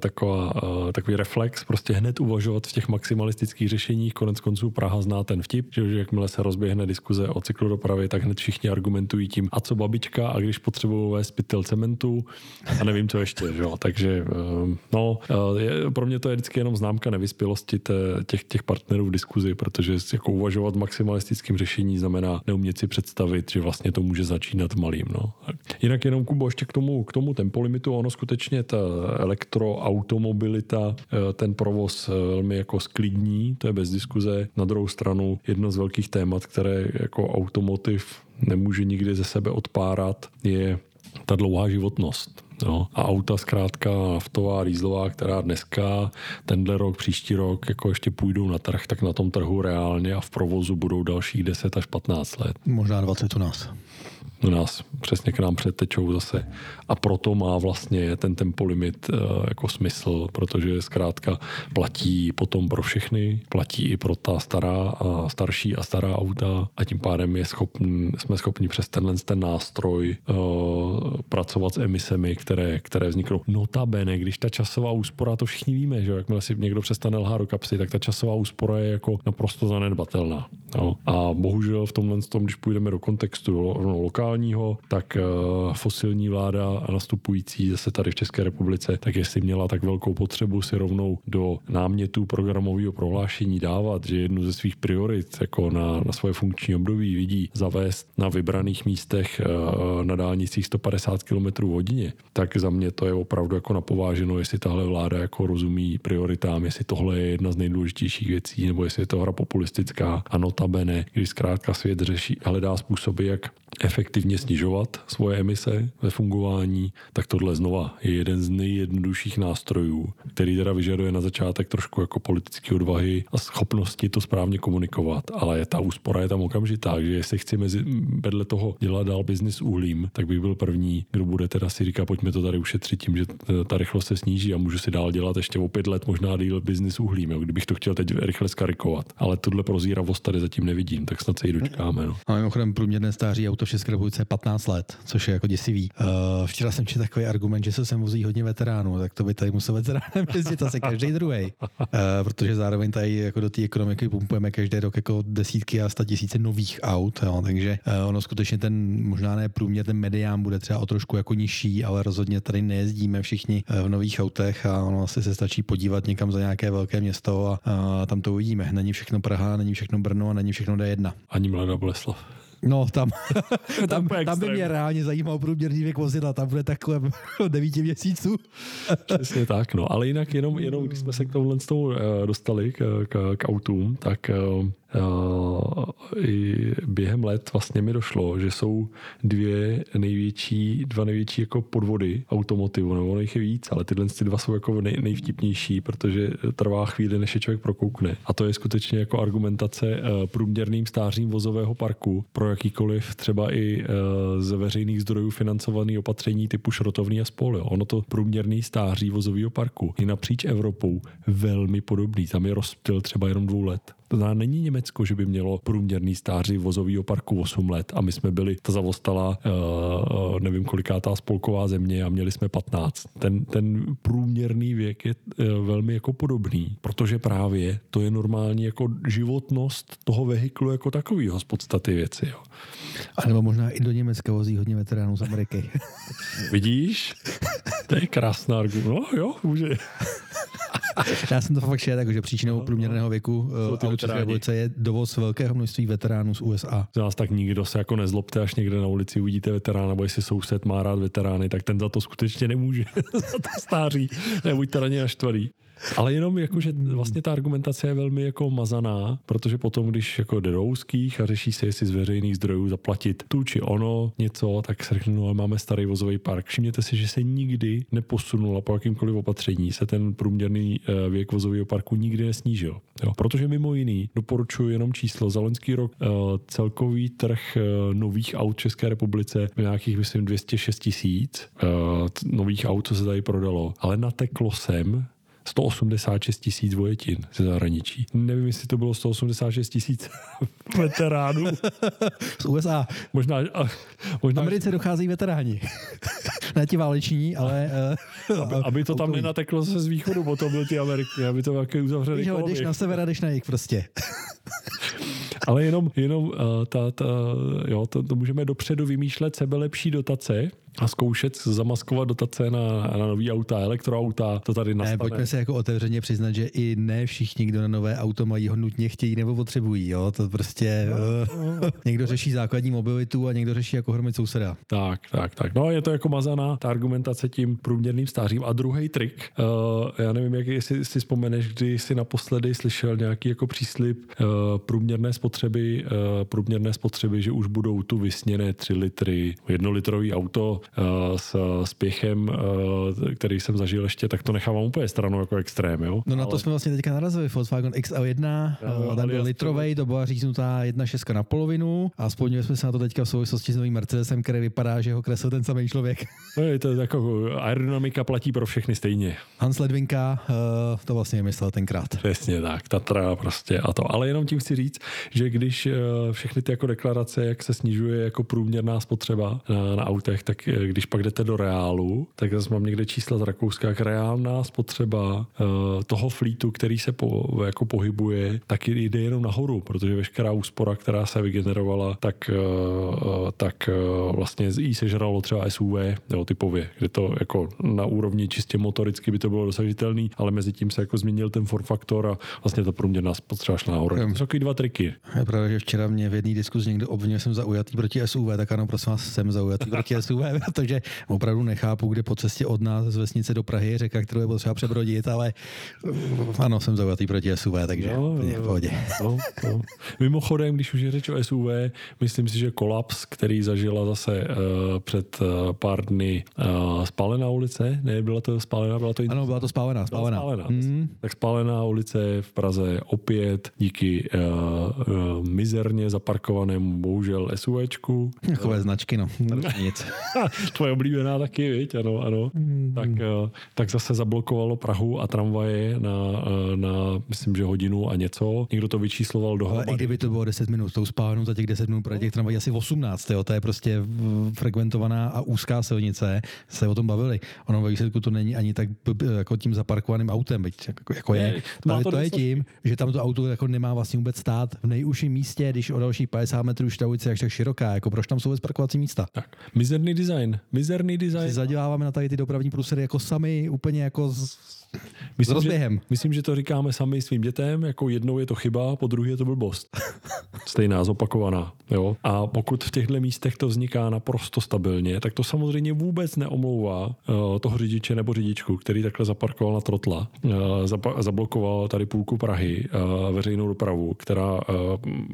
taková, takový reflex, prostě hned uvažovat v těch maximalistických řešeních. Konec konců Praha zná ten vtip, že, že jakmile se rozběhne diskuze o cyklodopravě, tak hned všichni argumentují tím, a co babička, a když potřebují vést pytel cementu, a nevím, co ještě. Že? Takže eh, no, eh, pro mě to je vždycky jenom známka nevyspělosti těch, těch partnerů v diskuzi, protože jako uvažovat maximalistickým řešení znamená neumět si představit, že vlastně to může začínat malým. No. Jinak jenom, Kubo, ještě k tomu, k tomu tempolimitu, ono skutečně ta elektroautomobilita, eh, ten provoz velmi jako sklidní, to je bez diskuze. Na druhou stranu jedno z velkých témat, které jako automotiv nemůže nikdy ze sebe odpárat, je ta dlouhá životnost. No. A auta zkrátka naftová, rýzlová, která dneska, tenhle rok, příští rok, jako ještě půjdou na trh, tak na tom trhu reálně a v provozu budou dalších 10 až 15 let. Možná 20 u nás. U nás přesně k nám předtečou zase. A proto má vlastně ten tempolimit uh, jako smysl, protože zkrátka platí potom pro všechny, platí i pro ta stará a starší a stará auta a tím pádem je schopný, jsme schopni přes tenhle ten nástroj uh, pracovat s emisemi, které, které vzniknou. Notabene, když ta časová úspora, to všichni víme, že jakmile si někdo přestane lhát do kapsy, tak ta časová úspora je jako naprosto zanedbatelná. No. A bohužel v tomhle tom, když půjdeme do kontextu no, lokálního, tak uh, fosilní vláda nastupující zase tady v České republice, tak jestli měla tak velkou potřebu si rovnou do námětu programového prohlášení dávat, že jednu ze svých priorit jako na, na svoje funkční období vidí zavést na vybraných místech uh, na dálnicích 150 km hodině, tak za mě to je opravdu jako napováženo, jestli tahle vláda jako rozumí prioritám, jestli tohle je jedna z nejdůležitějších věcí, nebo jestli je to hra populistická a notabene, když zkrátka svět řeší, hledá způsoby, jak efektivně snižovat svoje emise ve fungování, tak tohle znova je jeden z nejjednodušších nástrojů, který teda vyžaduje na začátek trošku jako politické odvahy a schopnosti to správně komunikovat, ale ta úspora je tam okamžitá, že jestli chci mezi, vedle toho dělat dál biznis uhlím, tak bych byl první, kdo bude teda si říkat, pojďme to tady ušetřit tím, že ta rychlost se sníží a můžu si dál dělat ještě o pět let možná díl biznis uhlím, jo, kdybych to chtěl teď rychle skarikovat. Ale tuhle prozíravost tady zatím nevidím, tak snad se ji dočkáme. No. A mimochodem průměrné stáří auto v České republice je 15 let, což je jako děsivý. Uh, včera jsem četl takový argument, že se sem vozí hodně veteránů, tak to by tady musel veteránem jezdit asi každý druhý. Uh, protože zároveň tady jako do té ekonomiky pumpujeme každý rok jako desítky a sta tisíce nových aut, jo, takže uh, ono skutečně ten možná ne průměr, ten medián bude třeba o trošku jako nižší, ale rozhodně tady nejezdíme všichni v nových autech a ono asi se stačí podívat někam za nějaké velké město a, a tam to uvidíme. Není všechno Praha, není všechno Brno a není všechno D1. Ani Mladá Boleslav. No, tam, tam, tam by mě reálně zajímal průměrný věk vozidla, tam bude takhle 9 měsíců. Přesně tak, no, ale jinak jenom, jenom když jsme se k tomu dostali, k, k, k autům, tak i během let vlastně mi došlo, že jsou dvě největší, dva největší jako podvody automotivu, nebo jich je víc, ale tyhle ty dva jsou jako nej, nejvtipnější, protože trvá chvíli, než je člověk prokoukne. A to je skutečně jako argumentace eh, průměrným stářím vozového parku pro jakýkoliv třeba i eh, z veřejných zdrojů financovaný opatření typu šrotovný a spol. Ono to průměrný stáří vozového parku je napříč Evropou velmi podobný. Tam je rozptyl třeba jenom dvou let. To znamená, není Německo, že by mělo průměrný stáří vozového parku 8 let a my jsme byli ta zavostala, uh, nevím kolikátá spolková země a měli jsme 15. Ten, ten průměrný věk je uh, velmi jako podobný, protože právě to je normální jako životnost toho vehiklu jako takového z podstaty věci. Jo. A nebo možná i do Německa vozí hodně veteránů z Ameriky. Vidíš? To je krásná argument. No jo, může. Já jsem to fakt šel, tak, že příčinou průměrného věku uh, České republice je dovoz velkého množství veteránů z USA. Z nás tak nikdo se jako nezlobte, až někde na ulici uvidíte veterána, nebo jestli soused má rád veterány, tak ten za to skutečně nemůže. za to stáří. Nebuďte na ně naštvaný. Ale jenom jako, že vlastně ta argumentace je velmi jako mazaná, protože potom, když jako jde do úzkých a řeší se, jestli z veřejných zdrojů zaplatit tu či ono něco, tak se řekne, no ale máme starý vozový park. Všimněte si, že se nikdy neposunul a po jakýmkoliv opatření se ten průměrný eh, věk vozového parku nikdy nesnížil. Jo. Protože mimo jiný doporučuji jenom číslo. Za loňský rok uh, celkový trh uh, nových aut v České republice byl nějakých, myslím, 206 tisíc nových aut, co se tady prodalo. Ale nateklo sem 186 tisíc vojetin ze zahraničí. Nevím, jestli to bylo 186 tisíc veteránů. Z USA. Možná, a, možná... V Americe docházejí veteráni. ne ti váleční, ale... Uh, aby, aby to tam nenateklo se z východu, potom byl ty Ameriky, aby to nějaký uzavřeli Víš, jdeš na sever a jdeš na jich prostě. Ale jenom, jenom uh, ta, ta, jo, to, to můžeme dopředu vymýšlet sebelepší dotace, a zkoušet zamaskovat dotace na, na nový auta, elektroauta, to tady nastane. Ne, pojďme se jako otevřeně přiznat, že i ne všichni, kdo na nové auto mají, ho nutně chtějí nebo potřebují. Jo? To prostě uh, někdo řeší základní mobilitu a někdo řeší jako hromit souseda. Tak, tak, tak. No je to jako mazaná ta argumentace tím průměrným stářím. A druhý trik, uh, já nevím, jak jestli si vzpomeneš, kdy jsi naposledy slyšel nějaký jako příslip uh, průměrné spotřeby, uh, průměrné spotřeby, že už budou tu vysněné 3 litry, jednolitrový auto, s spěchem, který jsem zažil ještě, tak to nechávám úplně stranou jako extrém. Jo? No na ale... to jsme vlastně teďka narazili. Volkswagen XL1, no, ten byl litrovej, to byla říznutá 1.6 na polovinu a spojili jsme se na to teďka v souvislosti s novým Mercedesem, který vypadá, že ho kreslil ten samý člověk. No, je to jako aerodynamika platí pro všechny stejně. Hans Ledvinka to vlastně myslel tenkrát. Přesně tak, Tatra prostě a to. Ale jenom tím chci říct, že když všechny ty jako deklarace, jak se snižuje jako průměrná spotřeba na, na autech, tak když pak jdete do reálu, tak zase mám někde čísla z Rakouska, jak reálná spotřeba uh, toho flítu, který se po, jako pohybuje, tak jde jenom nahoru, protože veškerá úspora, která se vygenerovala, tak, uh, tak uh, vlastně jí sežralo třeba SUV jo, typově, kde to jako na úrovni čistě motoricky by to bylo dosažitelný, ale mezi tím se jako změnil ten form faktor a vlastně to průměrná spotřeba šla nahoru. To jsou takový dva triky. Je pravda, že včera mě v jedné diskuzi někdo obvinil, jsem zaujatý proti SUV, tak ano, prosím vás, jsem zaujatý proti SUV, protože opravdu nechápu, kde po cestě od nás z vesnice do Prahy je řeka, kterou je potřeba přebrodit, ale ano, jsem zaujatý proti SUV, takže jo, jo, v pohodě. Jo, jo. Mimochodem, když už je řeč o SUV, myslím si, že kolaps, který zažila zase uh, před uh, pár dny uh, spálená ulice, ne, byla to spálená, byla to Ano, byla to spálená, spálená. spálená. Mm. Tak spálená ulice v Praze opět díky uh, uh, mizerně zaparkovanému bohužel SUVčku. Takové značky, no. Nic. Tvoje oblíbená taky, viď? Ano, ano. Mm. Tak, uh, tak zase zablokovalo Prahu a tramvaje na, uh, na, myslím, že hodinu a něco. Někdo to vyčísloval do Ale i kdyby to bylo 10 minut, tou spálnou za těch 10 minut pro těch tramvají asi 18, jo. to je prostě frekventovaná a úzká silnice, se o tom bavili. Ono ve výsledku to není ani tak jako tím zaparkovaným autem, byť jako, jako je. to ale to, to je tím, že tam to auto jako nemá vlastně vůbec stát v nejužším místě, když o další 50 metrů ulice je tak široká, jako proč tam jsou vůbec parkovací místa. Tak. Mizerný design, mizerný design. Si zaděláváme na tady ty dopravní průsery jako sami, úplně jako z, myslím, s rozběhem. Že, myslím, že to říkáme sami svým dětem, jako jednou je to chyba, po druhé je to blbost. Stejná, zopakovaná. Jo? A pokud v těchto místech to vzniká naprosto stabilně, tak to samozřejmě vůbec neomlouvá uh, toho řidiče nebo řidičku, který takhle zaparkoval na trotla, uh, zapa- zablokoval tady půlku Prahy, uh, veřejnou dopravu, která uh,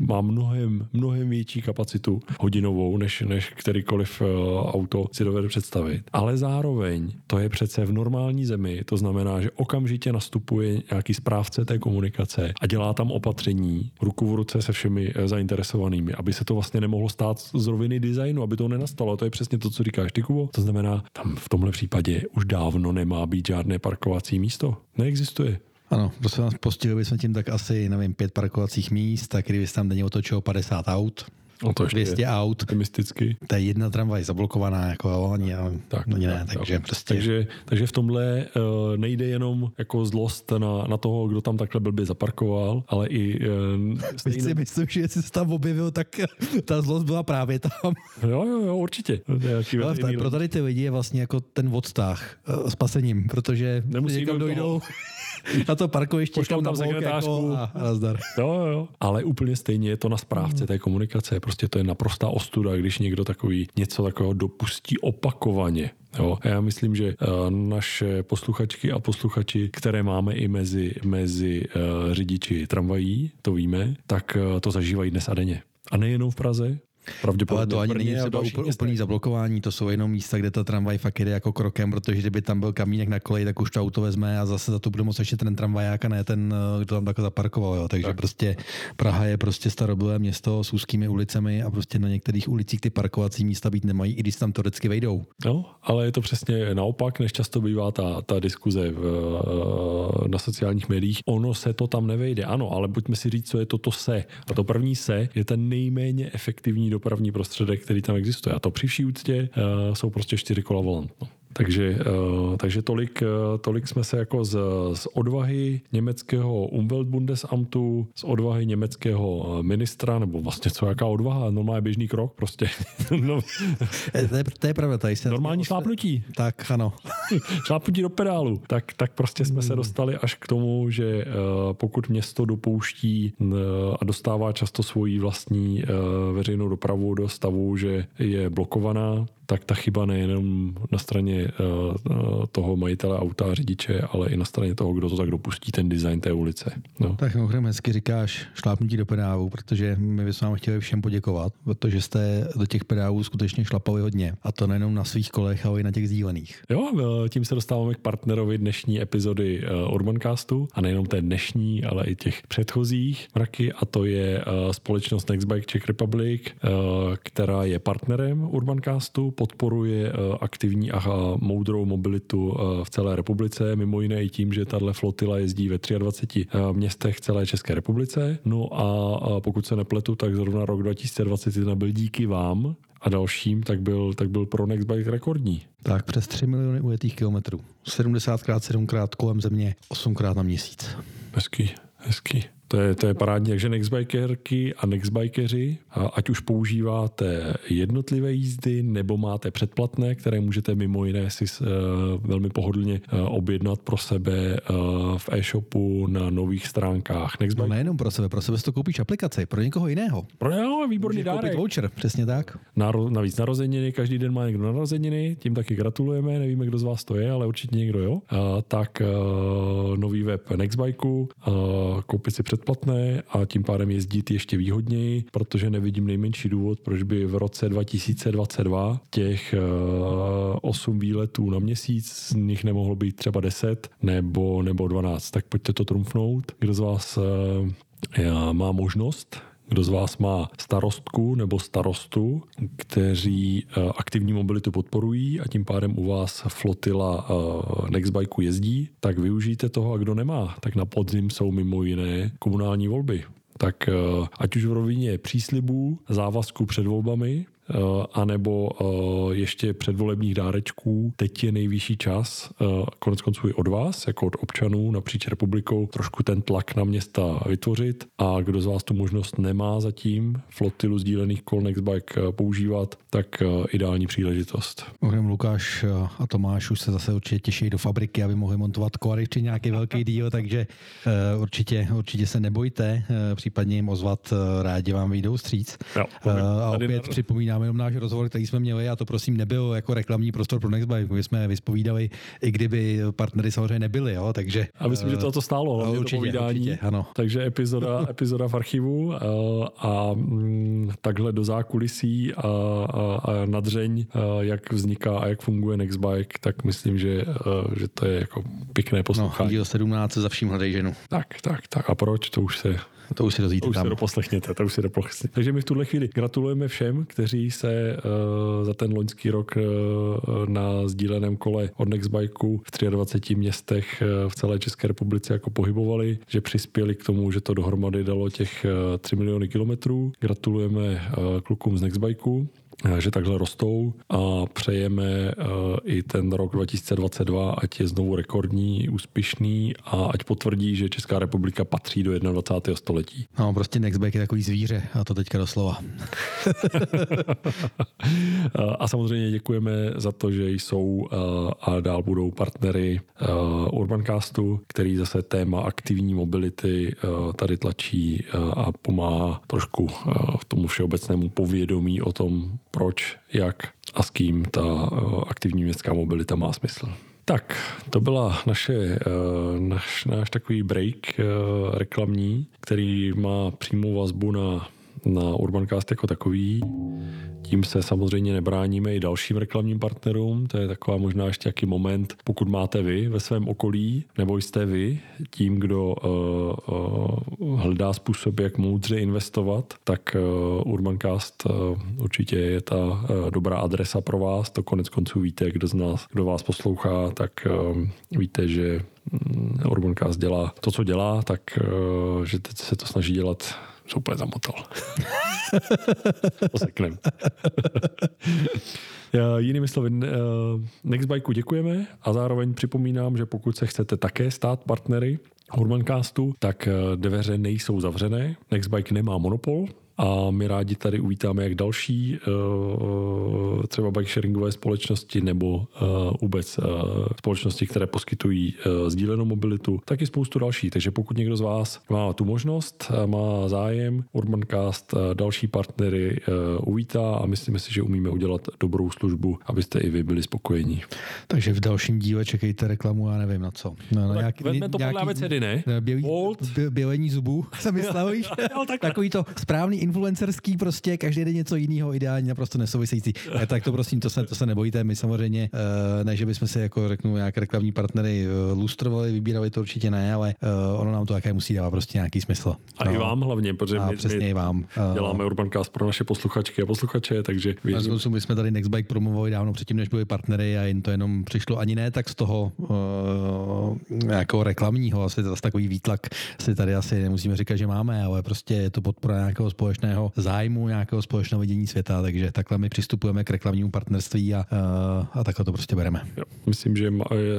má mnohem, mnohem větší kapacitu hodinovou, než, než kterýkoliv uh, auto si dovede představit. Ale zároveň to je přece v normální zemi, to znamená, že okamžitě nastupuje nějaký správce té komunikace a dělá tam opatření ruku v ruce se všemi zainteresovanými, aby se to vlastně nemohlo stát z roviny designu, aby to nenastalo. A to je přesně to, co říkáš ty, Kubo. To znamená, tam v tomhle případě už dávno nemá být žádné parkovací místo. Neexistuje. Ano, prosím vás, postihli bychom tím tak asi, nevím, pět parkovacích míst, tak kdyby se tam denně otočilo 50 aut, No to 200 aut. Optimisticky. Je jedna tramvaj zablokovaná, jako oni, ale tak, oni ne, tak, takže tak. prostě... Takže, takže v tomhle uh, nejde jenom jako zlost na, na toho, kdo tam takhle blbě zaparkoval, ale i... Uh, stejný... si myslím, že jestli se tam objevil, tak ta zlost byla právě tam. Jo, jo, jo, určitě. Ale tady, pro tady ty lidi je vlastně jako ten odstah uh, spasením, protože Nemusí někam dojdou na to parkoviště, Pošlou tam sekretářku. Jako a, a zdar. Jo, jo. Ale úplně stejně je to na správce té komunikace. Prostě to je naprostá ostuda, když někdo takový něco takového dopustí opakovaně. Jo. A já myslím, že uh, naše posluchačky a posluchači, které máme i mezi, mezi uh, řidiči tramvají, to víme, tak uh, to zažívají dnes a denně. A nejenom v Praze, Ale to ani není třeba úplný, úplný zablokování, to jsou jenom místa, kde ta tramvaj fakt jde jako krokem, protože kdyby tam byl kamínek na koleji, tak už to auto vezme a zase za to bude moct ještě ten tramvaják a ne ten, eh, kdo tam takhle zaparkoval. Jo. Takže tak. prostě Praha je prostě starobylé město s úzkými ulicemi a prostě na některých ulicích ty parkovací místa být nemají, i když tam teoreticky vejdou. No, ale je to přesně naopak, než často bývá ta, ta diskuze v, eh, na sociálních médiích. Ono se to tam nevejde, ano, ale pojďme si říct, co je to to se. A to první se je ten nejméně efektivní dopravní prostředek, který tam existuje. A to při vší úctě uh, jsou prostě čtyři kola volant. No. Takže, uh, takže tolik, uh, tolik jsme se jako z, z odvahy německého Umweltbundesamtu, z odvahy německého ministra, nebo vlastně co jaká odvaha, normálně běžný krok prostě. no. to, je, to je pravda. Tady se Normální šlápnutí. Tak, ano. šlápnutí do pedálu. Tak, tak prostě jsme se hmm. dostali až k tomu, že pokud město dopouští a dostává často svoji vlastní veřejnou dopravu do stavu, že je blokovaná, tak ta chyba nejenom na straně uh, toho majitele auta a řidiče, ale i na straně toho, kdo to tak dopustí, ten design té ulice. No. Tak mimochodem hezky říkáš šlápnutí do pedálu, protože my bychom vám chtěli všem poděkovat, protože jste do těch pedálů skutečně šlapali hodně. A to nejenom na svých kolech, ale i na těch sdílených. Jo, tím se dostáváme k partnerovi dnešní epizody Urbancastu a nejenom té dnešní, ale i těch předchozích mraky a to je společnost Nextbike Czech Republic, která je partnerem Urbancastu, podporuje aktivní a moudrou mobilitu v celé republice, mimo jiné i tím, že tahle flotila jezdí ve 23 městech celé České republice. No a pokud se nepletu, tak zrovna rok 2021 byl díky vám a dalším, tak byl, tak byl pro Nextbike rekordní. Tak přes 3 miliony ujetých kilometrů. 70krát, 7krát kolem země, 8krát na měsíc. Hezký, hezký. To je, to je parádní. Takže nextbikerky a nextbikeři, ať už používáte jednotlivé jízdy nebo máte předplatné, které můžete mimo jiné si uh, velmi pohodlně uh, objednat pro sebe uh, v e-shopu na nových stránkách Nextbike. No nejenom pro sebe, pro sebe si to koupíš aplikaci, pro někoho jiného. Pro něho výborný Může dárek. voucher, přesně tak. Naro, navíc narozeniny, každý den má někdo narozeniny, tím taky gratulujeme, nevíme, kdo z vás to je, ale určitě někdo jo. Uh, tak uh, nový web Nextbike, uh, koupit si před předplatné a tím pádem jezdit ještě výhodněji, protože nevidím nejmenší důvod, proč by v roce 2022 těch 8 výletů na měsíc z nich nemohlo být třeba 10 nebo, nebo 12. Tak pojďte to trumfnout. Kdo z vás má možnost kdo z vás má starostku nebo starostu, kteří eh, aktivní mobilitu podporují a tím pádem u vás flotila eh, Nextbike jezdí, tak využijte toho a kdo nemá, tak na podzim jsou mimo jiné komunální volby. Tak eh, ať už v rovině příslibů, závazků před volbami, anebo eh, ještě předvolebních dárečků. Teď je nejvyšší čas, eh, konec konců i od vás, jako od občanů napříč republikou, trošku ten tlak na města vytvořit a kdo z vás tu možnost nemá zatím flotilu sdílených kol Nextbike používat, tak ideální příležitost. Mohli Lukáš a Tomáš už se zase určitě těší do fabriky, aby mohli montovat kory či nějaký velký díl, takže určitě, určitě se nebojte, případně jim ozvat, rádi vám vyjdou stříc. Jo, a opět připomínám jenom náš rozhovor, který jsme měli, a to prosím nebyl jako reklamní prostor pro Nextbike, my jsme vyspovídali, i kdyby partnery samozřejmě nebyli, jo, takže... A myslím, že to to stálo, hlavně určitě, to povídání. Určitě, ano. Takže epizoda, epizoda v archivu a, eh, a mm, takhle do zákulisí a, a, a nadřeň, a eh, jak vzniká a jak funguje Nextbike, tak myslím, že, a, eh, že to je jako pěkné poslouchání. No, díl 17 za vším hledej ženu. Tak, tak, tak. A proč? To už se to už si dozvíte to už tam. si doposlechněte, to už si doposlechněte. Takže my v tuhle chvíli gratulujeme všem, kteří se uh, za ten loňský rok uh, na sdíleném kole od Nextbikeu v 23 městech uh, v celé České republice jako pohybovali, že přispěli k tomu, že to dohromady dalo těch uh, 3 miliony kilometrů. Gratulujeme uh, klukům z Nextbikeu že takhle rostou a přejeme eh, i ten rok 2022, ať je znovu rekordní, úspěšný a ať potvrdí, že Česká republika patří do 21. století. No, prostě Nextback je takový zvíře a to teďka doslova. a samozřejmě děkujeme za to, že jsou eh, a dál budou partnery eh, Urbancastu, který zase téma aktivní mobility tady tlačí a pomáhá trošku v tomu všeobecnému povědomí o tom, proč, jak a s kým ta eh, aktivní městská mobilita má smysl. Tak, to byla naše, eh, naš, náš takový break eh, reklamní, který má přímou vazbu na, na Urbancast jako takový. Tím se samozřejmě nebráníme i dalším reklamním partnerům. To je taková možná ještě jaký moment, pokud máte vy ve svém okolí, nebo jste vy tím, kdo uh, uh, hledá způsob, jak moudře investovat, tak uh, Urbancast uh, určitě je ta uh, dobrá adresa pro vás. To konec konců víte, kdo z nás, kdo vás poslouchá, tak uh, víte, že um, Urbancast dělá to, co dělá, tak že teď se to snaží dělat se úplně zamotal. Oseknem. Jinými slovy, eh, Nextbikeu děkujeme a zároveň připomínám, že pokud se chcete také stát partnery Urbancastu, tak eh, dveře nejsou zavřené. Nextbike nemá monopol, a my rádi tady uvítáme jak další třeba bike sharingové společnosti nebo vůbec společnosti, které poskytují sdílenou mobilitu, tak i spoustu další. Takže pokud někdo z vás má tu možnost, má zájem, Urbancast další partnery uvítá a myslíme si, že umíme udělat dobrou službu, abyste i vy byli spokojení. Takže v dalším díle čekejte reklamu, já nevím na co. No, no, nějaký, vezme to podle abecedy, ne? Bělí, bělení zubů, jsem myslel? Takový to správný influencerský prostě, každý den něco jiného, ideálně naprosto nesouvisející. E, tak to prosím, to se, to se nebojte, my samozřejmě, uh, ne, že bychom se jako řeknu nějaké reklamní partnery uh, lustrovali, vybírali to určitě ne, ale uh, ono nám to také musí dávat prostě nějaký smysl. A no. i vám hlavně, protože a my, přesně my i vám. Děláme Urbancast pro naše posluchačky a posluchače, takže věřím. My jsme tady Nextbike promovali dávno předtím, než byli partnery a jim to jenom přišlo ani ne tak z toho uh, nějakého reklamního, asi zase takový výtlak si tady asi nemusíme říkat, že máme, ale prostě je to podpora nějakého společného zájmu, nějakého společného vidění světa, takže takhle my přistupujeme k reklamnímu partnerství a, a takhle to prostě bereme. Jo, myslím, že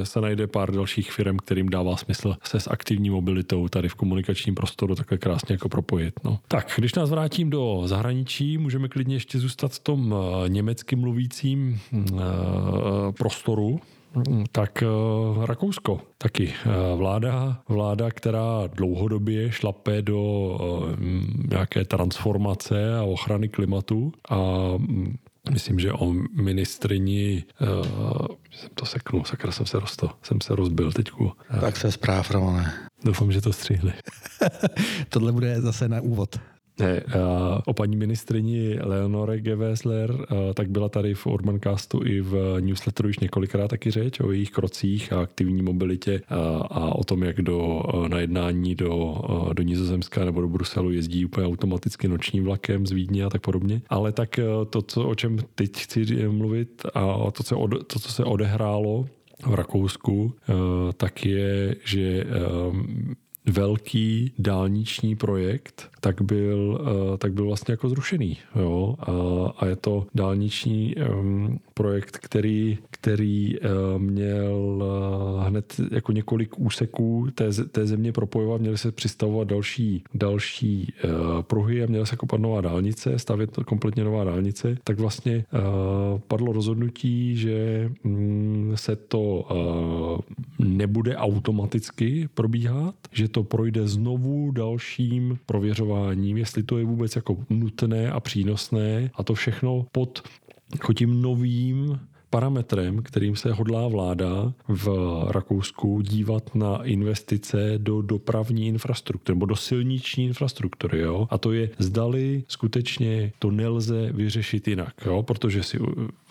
se najde pár dalších firm, kterým dává smysl se s aktivní mobilitou tady v komunikačním prostoru takhle krásně jako propojit. No. Tak, když nás vrátím do zahraničí, můžeme klidně ještě zůstat v tom eh, německy mluvícím uh, prostoru, tak uh, Rakousko taky. Uh, vláda, vláda, která dlouhodobě šlape do uh, nějaké transformace a ochrany klimatu a um, Myslím, že o ministrini, uh, jsem to seknul, sakra jsem se rosto, jsem se rozbil teďku. Tak se zpráv, Romane. Doufám, že to střihli. Tohle bude zase na úvod. Ne, o paní ministrini Leonore Gewessler, tak byla tady v Urbancastu i v newsletteru již několikrát taky řeč o jejich krocích a aktivní mobilitě a o tom, jak do, jednání do, do Nizozemska nebo do Bruselu jezdí úplně automaticky nočním vlakem z Vídně a tak podobně. Ale tak to, co, o čem teď chci mluvit a to, co, od, to, co se odehrálo v Rakousku, tak je, že velký dálniční projekt, tak byl, eh, tak byl vlastně jako zrušený. Jo? A je to dálniční projekt, který, který eh, měl eh, hned jako několik úseků té, té země propojovat, měly se přistavovat další, další pruhy a měla se kopat nová dálnice, stavět kompletně nová dálnice, tak vlastně padlo rozhodnutí, že mm, se to nebude automaticky probíhat, že to projde znovu dalším prověřováním, jestli to je vůbec jako nutné a přínosné. A to všechno pod jako tím novým parametrem, kterým se hodlá vláda v Rakousku dívat na investice do dopravní infrastruktury nebo do silniční infrastruktury. Jo? A to je, zdali skutečně to nelze vyřešit jinak, jo? protože si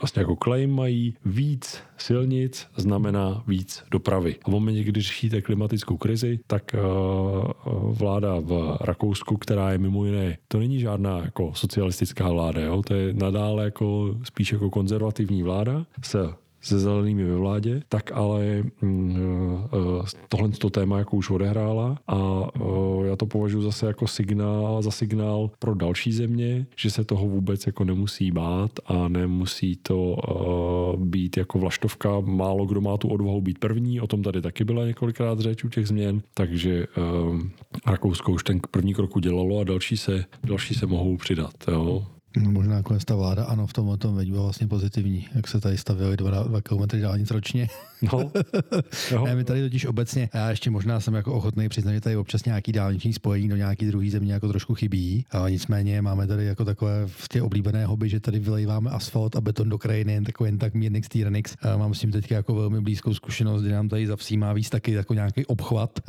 vlastně jako claim mají víc silnic, znamená víc dopravy. A v momentě, kdy řešíte klimatickou krizi, tak uh, vláda v Rakousku, která je mimo jiné, to není žádná jako socialistická vláda, jo? to je nadále jako spíš jako konzervativní vláda, se se zelenými ve vládě, tak ale mm, eh, tohle to téma jako už odehrála a eh, já to považuji zase jako signál, za signál pro další země, že se toho vůbec jako nemusí bát a nemusí to eh, být jako vlaštovka. Málo kdo má tu odvahu být první, o tom tady taky byla několikrát řeč u těch změn, takže Rakousko už ten první krok udělalo a další se, další se mohou přidat. Jo. No, možná nakonec ta vláda, ano, v tom tom byla vlastně pozitivní, jak se tady stavili dva, dva kilometry dálnic ročně. No. ne, my tady totiž obecně, já ještě možná jsem jako ochotný přiznat, že tady občas nějaký dálniční spojení do nějaký druhý země jako trošku chybí, ale nicméně máme tady jako takové v těch oblíbené hobby, že tady vylejváme asfalt a beton do krajiny, jen takový jen tak mírnix T-Renix. Mám s tím teďka jako velmi blízkou zkušenost, kdy nám tady za vsí má víc taky jako nějaký obchvat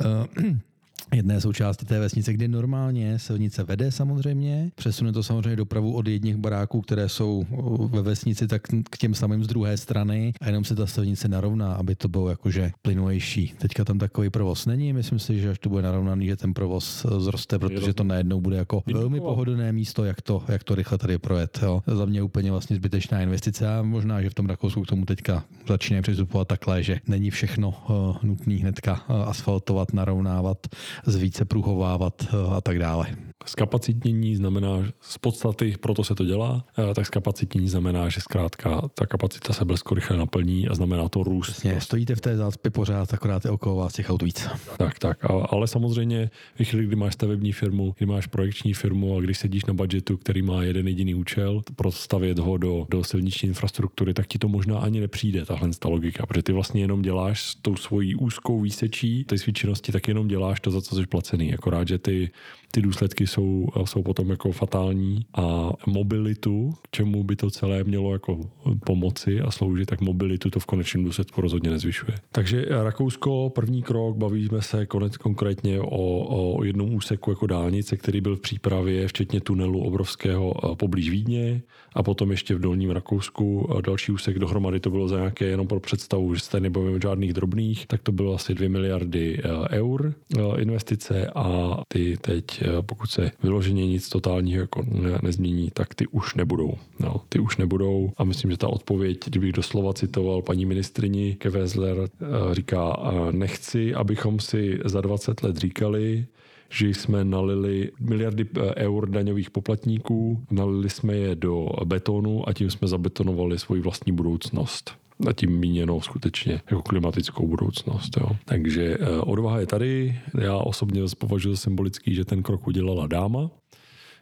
jedné součásti té vesnice, kde normálně silnice vede samozřejmě. Přesune to samozřejmě dopravu od jedních baráků, které jsou ve vesnici, tak k těm samým z druhé strany a jenom se ta silnice narovná, aby to bylo jakože plynulejší. Teďka tam takový provoz není, myslím si, že až to bude narovnaný, že ten provoz eh, zroste, protože to najednou bude jako velmi pohodlné místo, jak to, jak to rychle tady projet. Jo. Za mě úplně vlastně zbytečná investice a možná, že v tom Rakousku k tomu teďka začínají přistupovat takhle, že není všechno uh, nutné hnedka uh, asfaltovat, narovnávat zvíce pruhovávat a tak dále. Zkapacitnění znamená z podstaty, proto se to dělá, eh, tak zkapacitnění znamená, že zkrátka ta kapacita se blesku rychle naplní a znamená to růst. Přesně, stojíte v té zácpě pořád, akorát je okolo vás těch aut víc. Tak, tak, ale samozřejmě ve chvíli, kdy máš stavební firmu, kdy máš projekční firmu a když sedíš na budgetu, který má jeden jediný účel, prostavět ho do, do silniční infrastruktury, tak ti to možná ani nepřijde, tahle ta logika, protože ty vlastně jenom děláš s tou svojí úzkou výsečí té svědčenosti, tak jenom děláš to, za co jsi placený. Akorát, že ty ty důsledky jsou, jsou potom jako fatální a mobilitu, čemu by to celé mělo jako pomoci a sloužit, tak mobilitu to v konečném důsledku rozhodně nezvyšuje. Takže Rakousko, první krok, bavíme se konec konkrétně o, o jednom úseku jako dálnice, který byl v přípravě, včetně tunelu obrovského poblíž Vídně a potom ještě v dolním Rakousku další úsek dohromady to bylo za nějaké jenom pro představu, že se nebavíme žádných drobných, tak to bylo asi 2 miliardy eh, eur investice a ty teď pokud se vyloženě nic totálního jako ne, nezmění, tak ty už nebudou. No, ty už nebudou a myslím, že ta odpověď, kdybych doslova citoval paní ministrini Kevezler, eh, říká, eh, nechci, abychom si za 20 let říkali, že jsme nalili miliardy eur daňových poplatníků, nalili jsme je do betonu a tím jsme zabetonovali svoji vlastní budoucnost a tím míněnou skutečně jako klimatickou budoucnost. Jo. Takže eh, odvaha je tady. Já osobně považuji symbolický, že ten krok udělala dáma,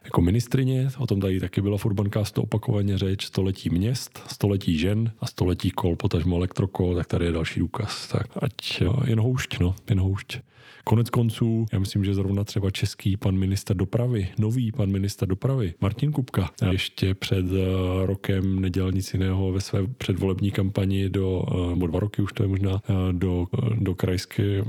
jako ministrině, o tom tady taky byla v Urbancastu opakovaně řeč, století měst, století žen a století kol, potažmo elektrokol, tak tady je další důkaz. Tak ať jo, jen houšť, no, jen houšť. Konec konců, já myslím, že zrovna třeba český pan minister dopravy, nový pan minister dopravy, Martin Kupka, ještě před eh, rokem nedělal nic jiného ve své předvolební kampani do, eh, nebo dva roky už to je možná, eh, do, do krajské,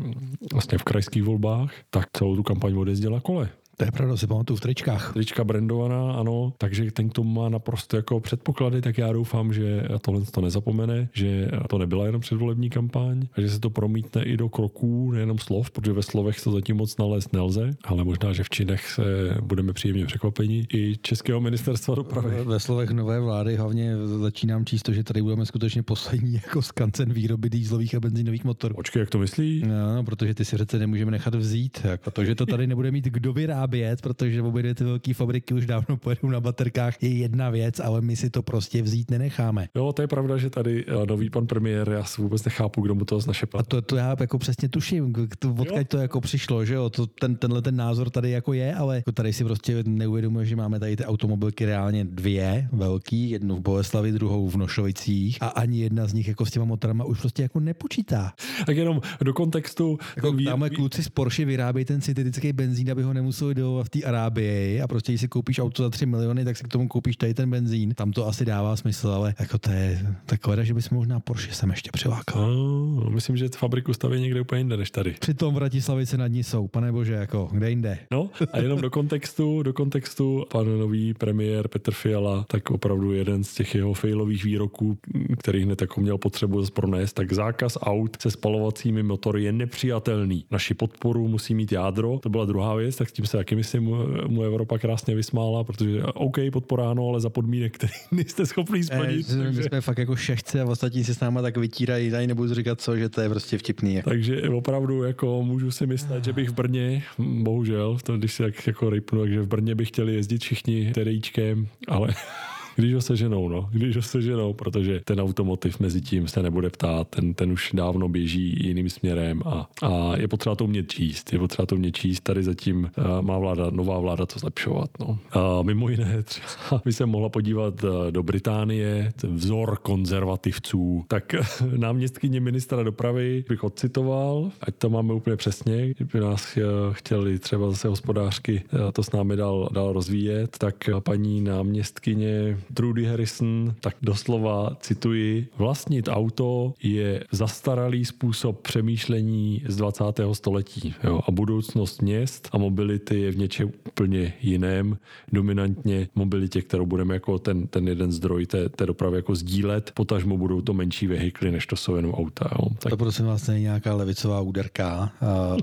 vlastně v krajských volbách, tak celou tu kampaň odjezdila kole. To je pravda, si pamatuju v tričkách. Trička brandovaná, ano, takže ten k tomu má naprosto jako předpoklady, tak já doufám, že tohle to nezapomene, že to nebyla jenom předvolební kampaň a že se to promítne i do kroků, nejenom slov, protože ve slovech to zatím moc nalézt nelze, ale možná, že v činech se budeme příjemně překvapeni i Českého ministerstva dopravy. Ve slovech nové vlády hlavně začínám číst to, že tady budeme skutečně poslední jako skancen výroby dýzlových a benzínových motorů. Počkej, jak to myslí? No, no protože ty si přece nemůžeme nechat vzít, jako to, že to tady nebude mít kdo vyrábět vyrábět, protože obě dvě ty velké fabriky už dávno pojedou na baterkách, je jedna věc, ale my si to prostě vzít nenecháme. Jo, to je pravda, že tady eh, nový pan premiér, já si vůbec nechápu, kdo mu to znašepal. A to, to já jako přesně tuším, odkud to jako přišlo, že jo, to, ten, tenhle ten názor tady jako je, ale jako tady si prostě neuvědomuje, že máme tady ty automobilky reálně dvě velký, jednu v Boleslavi, druhou v Nošovicích a ani jedna z nich jako s těma motorama už prostě jako nepočítá. Tak jenom do kontextu. Jako ví... kluci z Porsche vyrábějí ten syntetický benzín, aby ho nemuseli do, v té Arábii a prostě když si koupíš auto za 3 miliony, tak si k tomu koupíš tady ten benzín. Tam to asi dává smysl, ale jako to je takové, že bys možná Porsche sem ještě přilákal. No, myslím, že fabriku staví někde úplně jinde než tady. Přitom v Vratislavice nad ní jsou, pane bože, jako kde jinde. No a jenom do kontextu, do kontextu pan nový premiér Petr Fiala, tak opravdu jeden z těch jeho failových výroků, který hned jako měl potřebu pronést, tak zákaz aut se spalovacími motory je nepřijatelný. Naši podporu musí mít jádro, to byla druhá věc, tak s tím se taky myslím mu, mu Evropa krásně vysmála, protože OK, podporáno, ale za podmínek, který nejste schopný splnit. E, takže... My jsme fakt jako šechci a ostatní si s náma tak vytírají, tady nebudu říkat co, že to je prostě vtipný. Jako. Takže opravdu jako můžu si myslet, že bych v Brně, bohužel, to když si jak jako rypnu, takže v Brně bych chtěli jezdit všichni TDIčkem, ale když ho seženou, no, když ho seženou, protože ten automotiv mezi tím se nebude ptát, ten, ten už dávno běží jiným směrem a, a je potřeba to umět číst, je potřeba to umět číst, tady zatím uh, má vláda, nová vláda to zlepšovat, no. A mimo jiné třeba by se mohla podívat uh, do Británie, vzor konzervativců, tak náměstkyně ministra dopravy bych odcitoval, ať to máme úplně přesně, kdyby nás chtěli třeba zase hospodářky to s námi dál, dál rozvíjet, tak paní náměstkyně Trudy Harrison, tak doslova cituji, vlastnit auto je zastaralý způsob přemýšlení z 20. století jo, a budoucnost měst a mobility je v něčem úplně jiném, dominantně mobilitě, kterou budeme jako ten, ten jeden zdroj té, té dopravy jako sdílet, potažmo budou to menší vehikly, než to jsou jenom auta. Jo. Tak... To prosím vás není nějaká levicová úderka,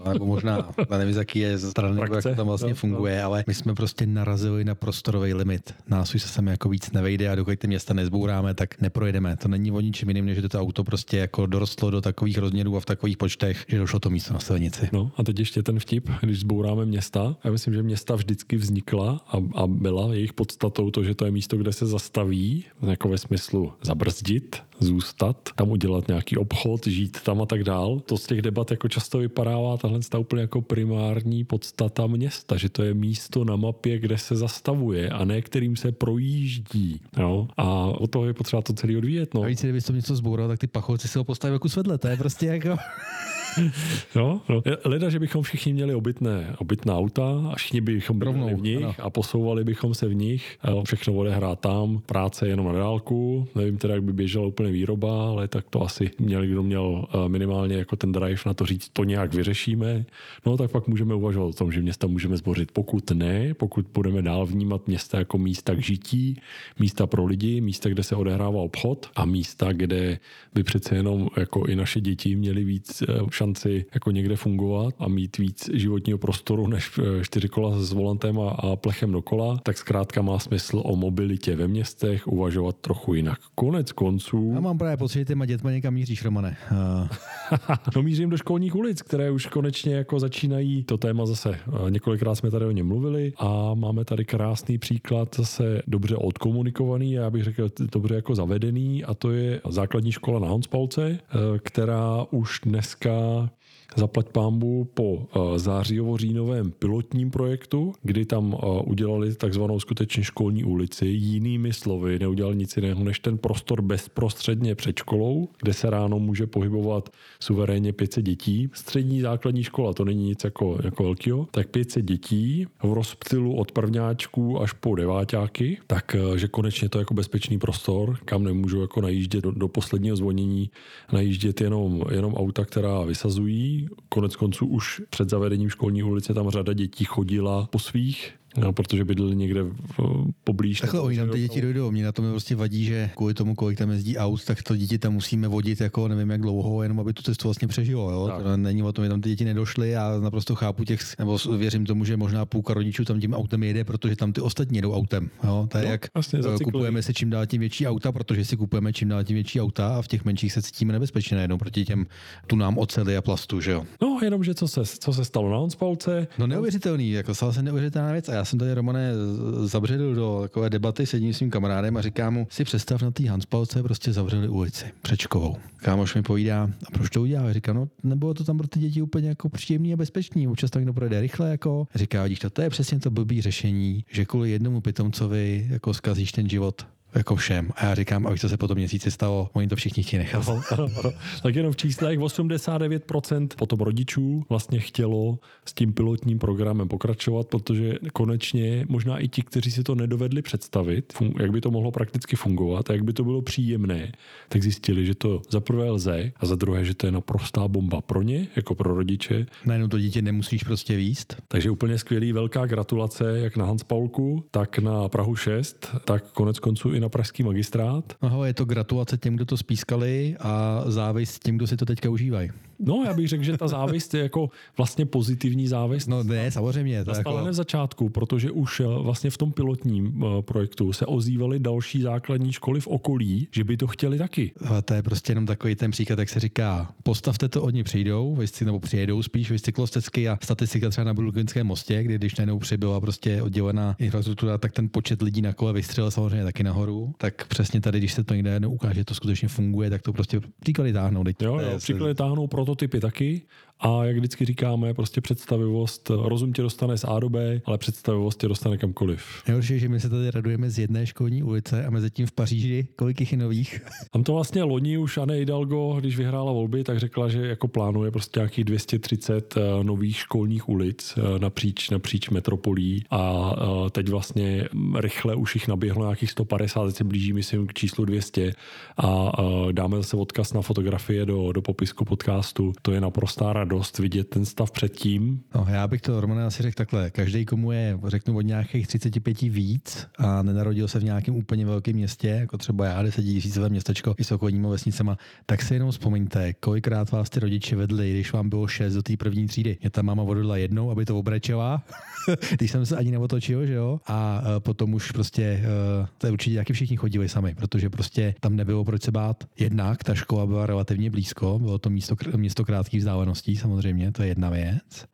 uh, nebo možná, nevím, z jaký je strany, jak to tam vlastně no, funguje, no. ale my jsme prostě narazili na prostorový limit. Nás už se sem jako víc nevejde a dokud ty města nezbouráme, tak neprojedeme. To není o ničem jiným, než že to auto prostě jako dorostlo do takových rozměrů a v takových počtech, že došlo to místo na silnici. No a teď ještě ten vtip, když zbouráme města. Já myslím, že města vždycky vznikla a, a byla jejich podstatou to, že to je místo, kde se zastaví, jako ve smyslu zabrzdit, zůstat, tam udělat nějaký obchod, žít tam a tak dál. To z těch debat jako často vypadává tahle úplně jako primární podstata města, že to je místo na mapě, kde se zastavuje a ne kterým se projíždí. Jo? A o toho je potřeba to celý odvíjet. No. A víc, kdyby to něco zboural, tak ty pacholci si ho postaví jako svedle. To je prostě jako... No, no. Leda, že bychom všichni měli obytné, obytná auta a všichni bychom byli v nich ano. a posouvali bychom se v nich. Všechno odehrát tam, práce jenom na dálku. Nevím teda, jak by běžela úplně výroba, ale tak to asi měl, kdo měl eh, minimálně jako ten drive na to říct, to nějak vyřešíme. No tak pak můžeme uvažovat o tom, že města můžeme zbořit. Pokud ne, pokud budeme dál vnímat města jako místa k žití, místa pro lidi, místa, kde se odehrává obchod a místa, kde by přece jenom jako i naše děti měly víc eh, šanci jako někde fungovat a mít víc životního prostoru než eh, čtyři kola s volantem a, a plechem dokola, tak zkrátka má smysl o mobilitě ve městech uvažovat trochu jinak. Konec konců. Já mám právě pocit, že těma dětma někam míříš, Romane. Uh... no mířím do školních ulic, které už konečně jako začínají to téma zase. Eh, několikrát jsme tady o něm mluvili a máme tady krásný příklad zase dobře odkomunikovaný, já bych řekl dobře jako zavedený a to je základní škola na Honspalce, která už dneska zaplať pámbu po eh, zářijovo-říjnovém pilotním projektu, kdy tam eh, udělali takzvanou skutečně školní ulici. Jinými slovy, neudělali nic jiného než ten prostor bezprostředně před školou, kde se ráno může pohybovat suverénně 500 dětí. Střední základní škola, to není nic jako, jako velkého, tak 500 dětí v rozptylu od prvňáčků až po deváťáky, takže eh, konečně to je jako bezpečný prostor, kam nemůžu jako najíždět do, do posledního zvonění, najíždět jenom, jenom auta, která vysazují, Konec konců už před zavedením školní ulice tam řada dětí chodila po svých No, protože bydleli někde poblíž. Takhle oni tam ty děti dojdou. Mě na tom prostě vadí, že kvůli tomu, kolik tam jezdí aut, tak to děti tam musíme vodit jako nevím jak dlouho, jenom aby tu cestu vlastně přežilo. Jo? To není o tom, že tam ty děti nedošly a naprosto chápu těch, nebo věřím tomu, že možná půlka rodičů tam tím autem jede, protože tam ty ostatní jedou autem. Jo? To je no, jak vlastně kupujeme si čím dál tím větší auta, protože si kupujeme čím dál tím větší auta a v těch menších se cítíme nebezpečně najednou proti těm tu nám oceli a plastu, že jo. No, jenom, že co se, co se stalo na Onspalce. No neuvěřitelný, jako stala se neuvěřitelná věc a já jsem tady Romane zabředl do takové debaty s jedním svým kamarádem a říká mu, si představ na té Hanspalce prostě zavřeli ulici před školou. Kámoš mi povídá, a proč to udělal? Říká, no nebylo to tam pro ty děti úplně jako příjemný a bezpečný, občas to někdo projde rychle, jako říká, vidíš, to, to je přesně to blbý řešení, že kvůli jednomu pitomcovi jako zkazíš ten život jako všem. A já říkám, aby to se po tom měsíci stalo, oni to všichni chtějí nechat. Tak jenom v číslech 89% potom rodičů vlastně chtělo s tím pilotním programem pokračovat, protože konečně možná i ti, kteří si to nedovedli představit, jak by to mohlo prakticky fungovat a jak by to bylo příjemné, tak zjistili, že to za prvé lze a za druhé, že to je naprostá bomba pro ně, jako pro rodiče. Najednou to dítě nemusíš prostě výst. Takže úplně skvělý, velká gratulace jak na Hans Paulku, tak na Prahu 6, tak konec konců i na pražský magistrát. Aha, je to gratulace těm, kdo to spískali a závist těm, kdo si to teďka užívají. No, já bych řekl, že ta závist je jako vlastně pozitivní závist. No ne, samozřejmě. To jako... v začátku, protože už eh, vlastně v tom pilotním eh, projektu se ozývaly další základní školy v okolí, že by to chtěli taky. A to je prostě jenom takový ten příklad, jak se říká, postavte to, oni přijdou, vysci, nebo přijedou spíš vystyklostecky a statistika třeba na Bulginském mostě, kdy když najednou přibyla prostě oddělená infrastruktura, tak ten počet lidí na kole vystřelil samozřejmě taky nahoru. Tak přesně tady, když se to někde ukáže, že to skutečně funguje, tak to prostě příklady táhnou. Jo, jo, příklady táhnou proto prototypy taky a jak vždycky říkáme, prostě představivost, rozum tě dostane z A do B, ale představivost tě dostane kamkoliv. Nejhorší, že my se tady radujeme z jedné školní ulice a mezi tím v Paříži kolik jich je nových. Tam to vlastně loni už Anne Hidalgo, když vyhrála volby, tak řekla, že jako plánuje prostě nějakých 230 eh, nových školních ulic eh, napříč, napříč metropolí a eh, teď vlastně rychle už jich naběhlo nějakých 150, teď se blíží myslím k číslu 200 a dáme zase odkaz na fotografie do, do popisku podcastu. To je naprostá radost radost vidět ten stav předtím. No, já bych to, Romane, asi řekl takhle. Každý, komu je, řeknu, od nějakých 35 víc a nenarodil se v nějakém úplně velkém městě, jako třeba já, 10 tisícové městečko i s okolními vesnicema, tak si jenom vzpomeňte, kolikrát vás ty rodiče vedli, když vám bylo 6 do té první třídy. Mě ta máma vodila jednou, aby to obrečela, když jsem se ani neotočil, že jo? A e, potom už prostě, e, to je určitě taky všichni chodili sami, protože prostě tam nebylo proč se bát. Jednak ta škola byla relativně blízko, bylo to místo, město krátkých vzdáleností samozřejmě, to je jedna věc.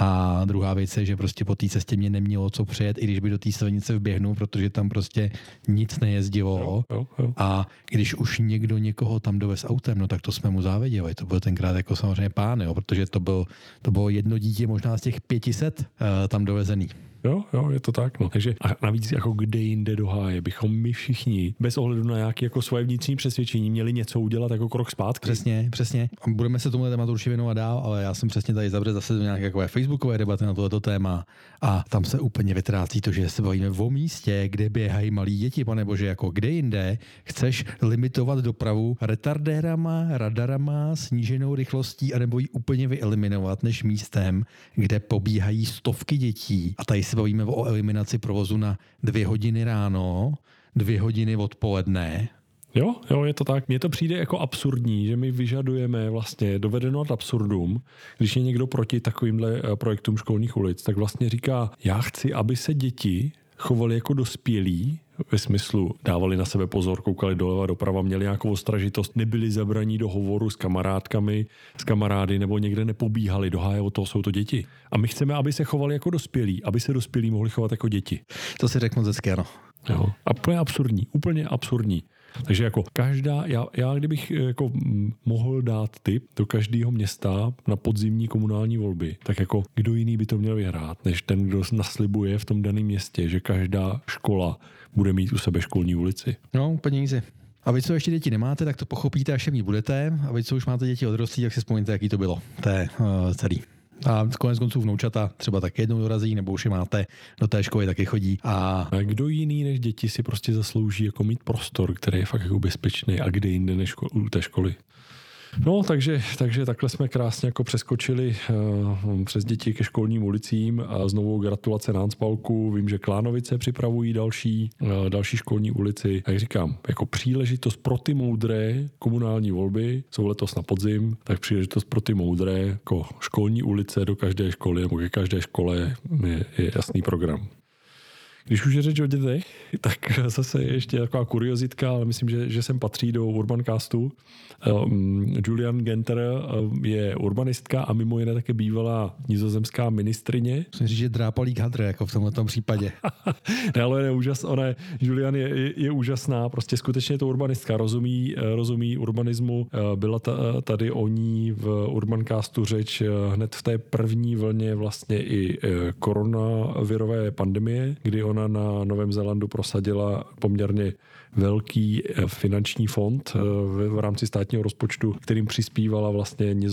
A druhá věc je, že prostě po té cestě mě nemělo co přejet, i když by do té silnice vběhnul, protože tam prostě nic nejezdilo. Jo, jo, jo. A když už někdo někoho tam dovez autem, no tak to jsme mu záviděli. To byl tenkrát jako samozřejmě pán, jo, protože to, byl, to bylo jedno dítě možná z těch 500 uh, tam dovezený. Jo, jo, je to tak. No. Takže a navíc jako kde jinde do háje bychom my všichni, bez ohledu na nějaké jako svoje vnitřní přesvědčení, měli něco udělat jako krok zpátky. Přesně, přesně. A budeme se tomu tématu určitě věnovat dál, ale já jsem přesně tady zavřel zase do nějaké jako facebookové debaty na tohleto téma a tam se úplně vytrácí to, že se bavíme o místě, kde běhají malí děti, pane bože, jako kde jinde chceš limitovat dopravu retardérama, radarama, sníženou rychlostí, anebo ji úplně vyeliminovat, než místem, kde pobíhají stovky dětí. A tady se bavíme o eliminaci provozu na dvě hodiny ráno, dvě hodiny odpoledne, Jo, jo, je to tak. Mně to přijde jako absurdní, že my vyžadujeme vlastně dovedeno ad absurdum, když je někdo proti takovýmhle eh, projektům školních ulic, tak vlastně říká, já chci, aby se děti chovali jako dospělí, ve smyslu dávali na sebe pozor, koukali doleva doprava, měli nějakou ostražitost, nebyli zabraní do hovoru s kamarádkami, s kamarády nebo někde nepobíhali do háje, o toho jsou to děti. A my chceme, aby se chovali jako dospělí, aby se dospělí mohli chovat jako děti. To si řeknu moc ano. Jo. A úplně absurdní, úplně absurdní. Takže jako každá, já, já kdybych eh, jako mohl dát tip do každého města na podzimní komunální volby, tak jako kdo jiný by to měl vyhrát, než ten, kdo naslibuje v tom daném městě, že každá škola bude mít u sebe školní ulici. No, peníze. A vy, co ještě děti nemáte, tak to pochopíte, až mít budete. A vy, co už máte děti odrostlí, tak si vzpomeňte, jaký to bylo. To je uh, celý. A konec konců vnoučata třeba tak jednou dorazí, nebo už je máte, do té školy taky chodí. A... kdo jiný než děti si prostě zaslouží jako mít prostor, který je fakt jako bezpečný a kde jinde než u té školy? No, takže, takže takhle jsme krásně jako přeskočili uh, přes děti ke školním ulicím a znovu gratulace na Hanspalku. Vím, že Klánovice připravují další, uh, další školní ulici. Jak říkám, jako příležitost pro ty moudré komunální volby, jsou letos na podzim, tak příležitost pro ty moudré jako školní ulice do každé školy nebo ke každé škole je, je jasný program. Když už je řeč o dětech, tak zase ještě taková kuriozitka, ale myslím, že, že sem patří do Urbancastu. Um, Julian Genter um, je urbanistka a mimo jiné také bývalá nizozemská ministrině. Musím říct, že drápalík hadr, jako v tomto případě. ne, ale je úžas, ona, Julian je, je, je, úžasná, prostě skutečně je to urbanistka, rozumí, rozumí urbanismu. Byla ta, tady o ní v Urbancastu řeč hned v té první vlně vlastně i koronavirové pandemie, kdy on ona na Novém Zélandu prosadila poměrně velký eh, finanční fond eh, v rámci státního rozpočtu, kterým přispívala vlastně eh,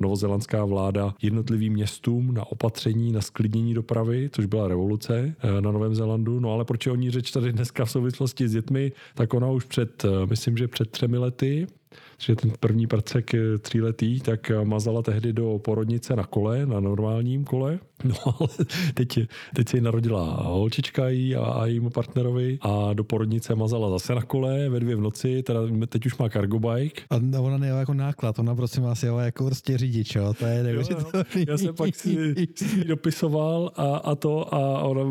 novozelandská vláda jednotlivým městům na opatření, na sklidnění dopravy, což byla revoluce na Novém Zélandu. No ale proč je o ní řeč tady dneska v souvislosti s dětmi, tak ona už před, myslím, že před třemi lety že ten první prcek tříletý, tak mazala tehdy do porodnice na kole, na normálním kole. No ale teď, teď se jí narodila holčička jí a, a jejímu partnerovi a do porodnice mazala zase na kole ve dvě v noci, teda teď už má cargo bike. A ona nejela jako náklad, ona prosím vás jela jako prostě řidič, jo? to je neuvěřitelné. Já jsem pak si, si dopisoval a, a to a ona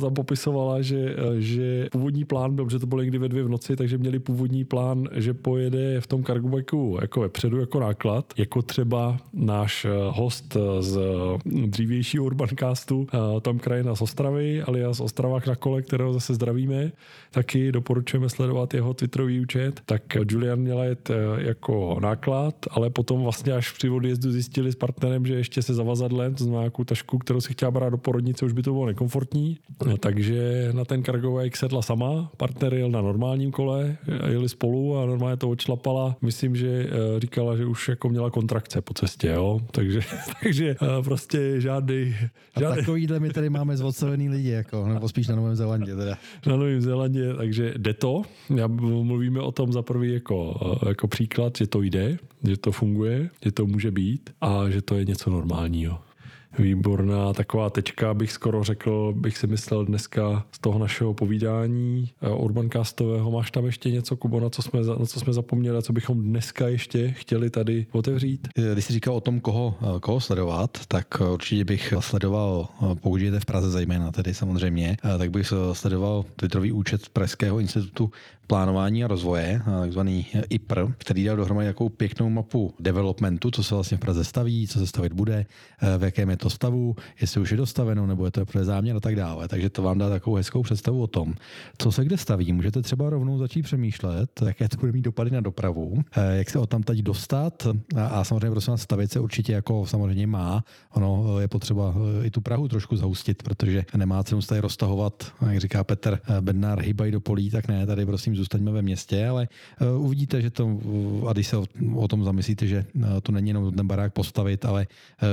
tam popisovala, že, že původní plán byl, že to bylo někdy ve dvě v noci, takže měli původní plán, že pojede v tom cargo bikeu jako vepředu jako náklad, jako třeba náš eh, host z dřívějšího Urbancastu, eh, Tom Krajina z Ostravy, alias Ostravák na kole, kterého zase zdravíme, taky doporučujeme sledovat jeho Twitterový účet. Tak Julian měla jet eh, jako náklad, ale potom vlastně až při odjezdu zjistili s partnerem, že ještě se zavazadlem, to znamená nějakou tašku, kterou si chtěla brát do porodnice, už by to bylo nekomfortní. Takže na ten cargo sedla sama, partner jel na normálním kole, jeli spolu a normálně to odšlapala říkala, myslím, že eh, říkala, že už jako měla kontrakce po cestě, jo, takže, takže eh, prostě žádný... žádný... A takovýhle my tady máme zvodcovený lidi, jako, nebo spíš na Novém Zélandě teda. Na Novém Zélandě, takže jde to. Já mluvíme o tom za prvý jako, jako příklad, že to jde, že to funguje, že to může být a že to je něco normálního výborná taková tečka, bych skoro řekl, bych si myslel dneska z toho našeho povídání eh, Urbancastového. Máš tam ještě něco, Kubo, na co jsme, na co jsme zapomněli a co bychom dneska ještě chtěli tady otevřít? Když jsi říkal o tom, koho, eh, koho sledovat, tak eh, určitě bych sledoval, použijete v Praze zejména tedy samozřejmě, tak bych sledoval Twitterový účet Pražského institutu plánování a rozvoje, takzvaný IPR, který dal dohromady takovou pěknou mapu developmentu, co se vlastně v Praze staví, co se stavit bude, v jakém je to stavu, jestli už je dostaveno, nebo je to pro záměr a tak dále. Takže to vám dá takovou hezkou představu o tom, co se kde staví. Můžete třeba rovnou začít přemýšlet, jaké to bude mít dopady na dopravu, jak se o tam teď dostat a, samozřejmě prosím vás, stavit se určitě jako samozřejmě má. Ono je potřeba i tu Prahu trošku zahustit, protože nemá cenu se tady roztahovat, jak říká Petr Bednár, hýbají do polí, tak ne, tady prosím zůstaňme ve městě, ale uh, uvidíte, že to, uh, a když se o, tom zamyslíte, že uh, to není jenom ten barák postavit, ale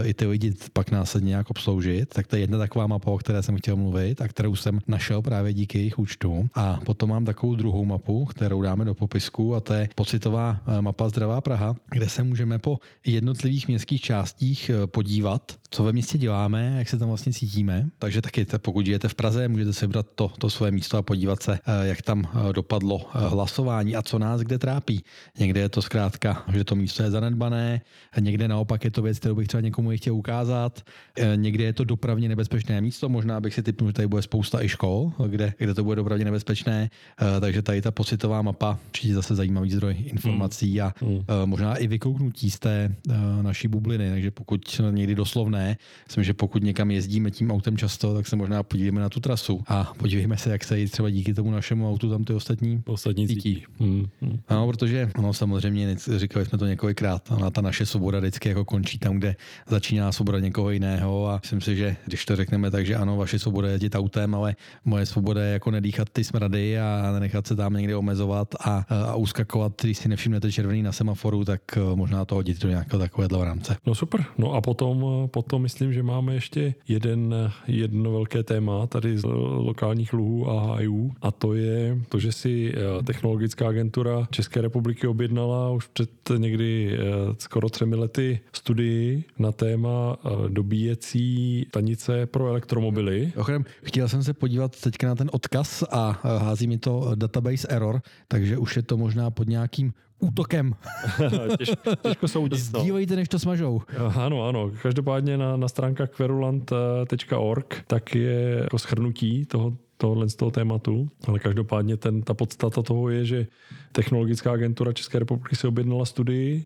i ty lidi pak následně nějak obsloužit, tak to je jedna taková mapa, o které jsem chtěl mluvit a kterou jsem našel právě díky jejich účtu. A potom mám takovou druhou mapu, kterou dáme do popisku a to je pocitová mapa Zdravá Praha, kde se můžeme po jednotlivých městských částích podívat, co ve městě děláme, jak se tam vlastně cítíme. Takže taky, pokud žijete v Praze, můžete si vybrat to, to své místo a podívat se, jak tam dopadlo dopadlo eh, hlasování a co nás kde trápí. Někde je to zkrátka, že to místo je zanedbané, někde naopak je to věc, kterou bych třeba někomu chtěl ukázat, eh, někde je to dopravně nebezpečné místo, možná bych si typnul, že tady bude spousta i škol, kde, kde to bude dopravně nebezpečné, eh, takže tady ta pocitová mapa určitě zase zajímavý zdroj informací a mm. možná i vykouknutí z té naší bubliny, takže pokud někdy doslovné, myslím, že pokud někam jezdíme tím autem často, tak se možná podíváme na tu trasu a podívejme se, jak se třeba díky tomu našemu autu tam ty ostatní Ostatní cítí. Hmm, hmm. Ano, protože ano, samozřejmě, říkali jsme to několikrát, ona ta naše svoboda vždycky jako končí tam, kde začíná svoboda někoho jiného a myslím si, že když to řekneme tak, že ano, vaše svoboda je jezdit autem, ale moje svoboda je jako nedýchat ty smrady a nechat se tam někde omezovat a, a uskakovat, když si nevšimnete červený na semaforu, tak eh, možná to hodit do nějakého takového rámce. No super. No a potom, eh, potom myslím, že máme ještě jeden, jedno velké téma tady z lokálních luhů a hájů a to je to, že si Eh, technologická agentura České republiky objednala už před někdy eh, skoro třemi lety studii na téma eh, dobíjecí stanice pro elektromobily. Ochrém, chtěl jsem se podívat teďka na ten odkaz a hází mi to database error, takže už je to možná pod nějakým útokem. Těž, těžko soudit. No. Sdívejte, než to smažou. Ano, ano. Každopádně na, na stránkách querulant.org tak je jako schrnutí toho, tohohle z toho tématu, ale každopádně ten, ta podstata toho je, že Technologická agentura České republiky se objednala studii,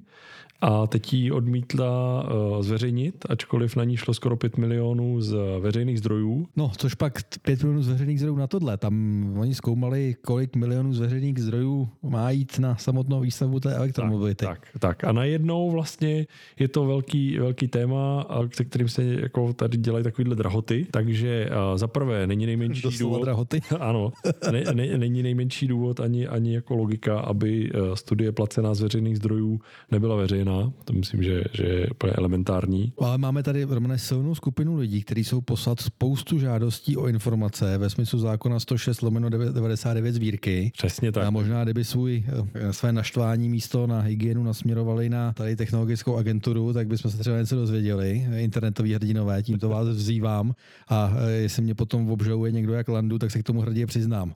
a teď ji odmítla uh, zveřejnit, ačkoliv na ní šlo skoro 5 milionů z veřejných zdrojů. No, což pak 5 milionů z veřejných zdrojů na tohle. Tam oni zkoumali, kolik milionů z veřejných zdrojů má jít na samotnou výstavbu té elektromobility. Tak, tak, tak. A najednou vlastně je to velký, velký téma, se kterým se jako tady dělají takovýhle drahoty. Takže uh, za prvé není nejmenší Doslova důvod. drahoty. ano, ne, ne, není nejmenší důvod ani, ani jako logika, aby uh, studie placená z veřejných zdrojů nebyla veřejná veřejná, to myslím, že, že je úplně elementární. Ale máme tady Romane silnou skupinu lidí, kteří jsou poslat spoustu žádostí o informace ve smyslu zákona 106 lomeno 99 sbírky. Přesně tak. A možná, kdyby svůj, eh, své naštvání místo na hygienu nasměrovali na tady technologickou agenturu, tak bychom se třeba něco dozvěděli. Internetoví hrdinové, tímto vás vzývám. A eh, jestli mě potom obžaluje někdo jak landu, tak se k tomu hrdě přiznám.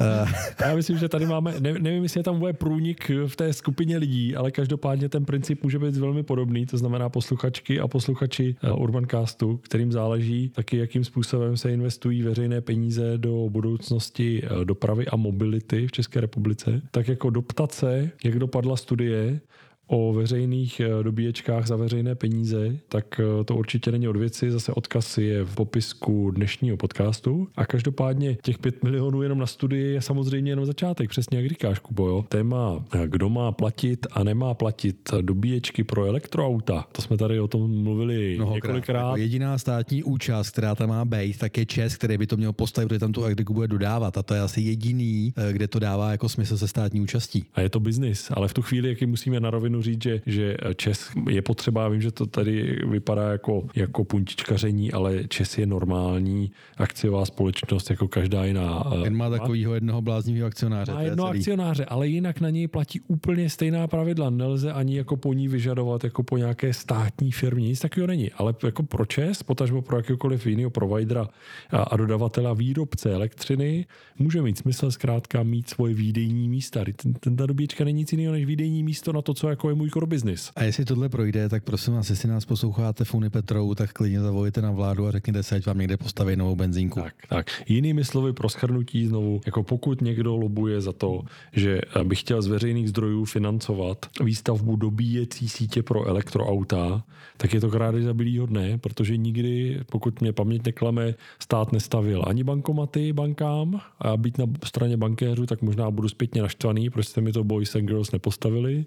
Uh, já myslím, že tady máme, ne, nevím, jestli je tam bude průnik v té skupině lidí, ale každopádně ten princip může být velmi podobný, to znamená posluchačky a posluchači uh, Urbancastu, kterým záleží taky, jakým způsobem se investují veřejné peníze do budoucnosti uh, dopravy a mobility v České republice, tak jako doptat se, jak dopadla studie, o veřejných eh, dobíječkách za veřejné peníze, tak eh, to určitě není od věci. Zase odkaz je v popisku dnešního podcastu. A každopádně těch 5 milionů jenom na studii je samozřejmě jenom začátek, přesně jak říkáš, Kubo. Jo? Téma, kdo má platit a nemá platit dobíječky pro elektroauta. To jsme tady o tom mluvili Mnohokrát. několikrát. Jako jediná státní účast, která tam má být, tak je Čes, který by to měl postavit, protože tam tu agriku bude dodávat. A to je asi jediný, eh, kde to dává jako smysl se státní účastí. A je to biznis, ale v tu chvíli, jaký musíme na rovinu říct, že, že Čes je potřeba, vím, že to tady vypadá jako, jako puntičkaření, ale Čes je normální akciová společnost jako každá jiná. Eh, Ten má takového jednoho bláznivého akcionáře. Má jednoho akcionáře, ale jinak na něj platí úplně stejná pravidla. Nelze ani jako po ní vyžadovat jako po nějaké státní firmě. Nic takového není. Ale jako pro ČES, potažmo pro jakýkoliv jiného providera a dodavatela výrobce elektřiny, může mít smysl zkrátka mít svoje výdejní místa. Ten, ten, ta dobíječka není nic jiného než výdejní místo na to, co jako je můj core business. A jestli tohle projde, tak prosím vás, jestli nás posloucháte v Unipetrou, tak klidně zavolejte na vládu a řekněte se, ať vám někde postaví novou benzínku. Tak, tak. Jinými slovy pro schrnutí znovu, jako pokud někdo lobuje za to, že by chtěl z veřejných zdrojů financovat výstavbu dobíjecí sítě pro elektroauta, tak je to krádež za bílýho dne, protože nikdy, pokud mě paměť neklame, stát nestavil ani bankomaty bankám a být na straně bankéřů, tak možná budu zpětně naštvaný, proč jste mi to Boys and Girls nepostavili.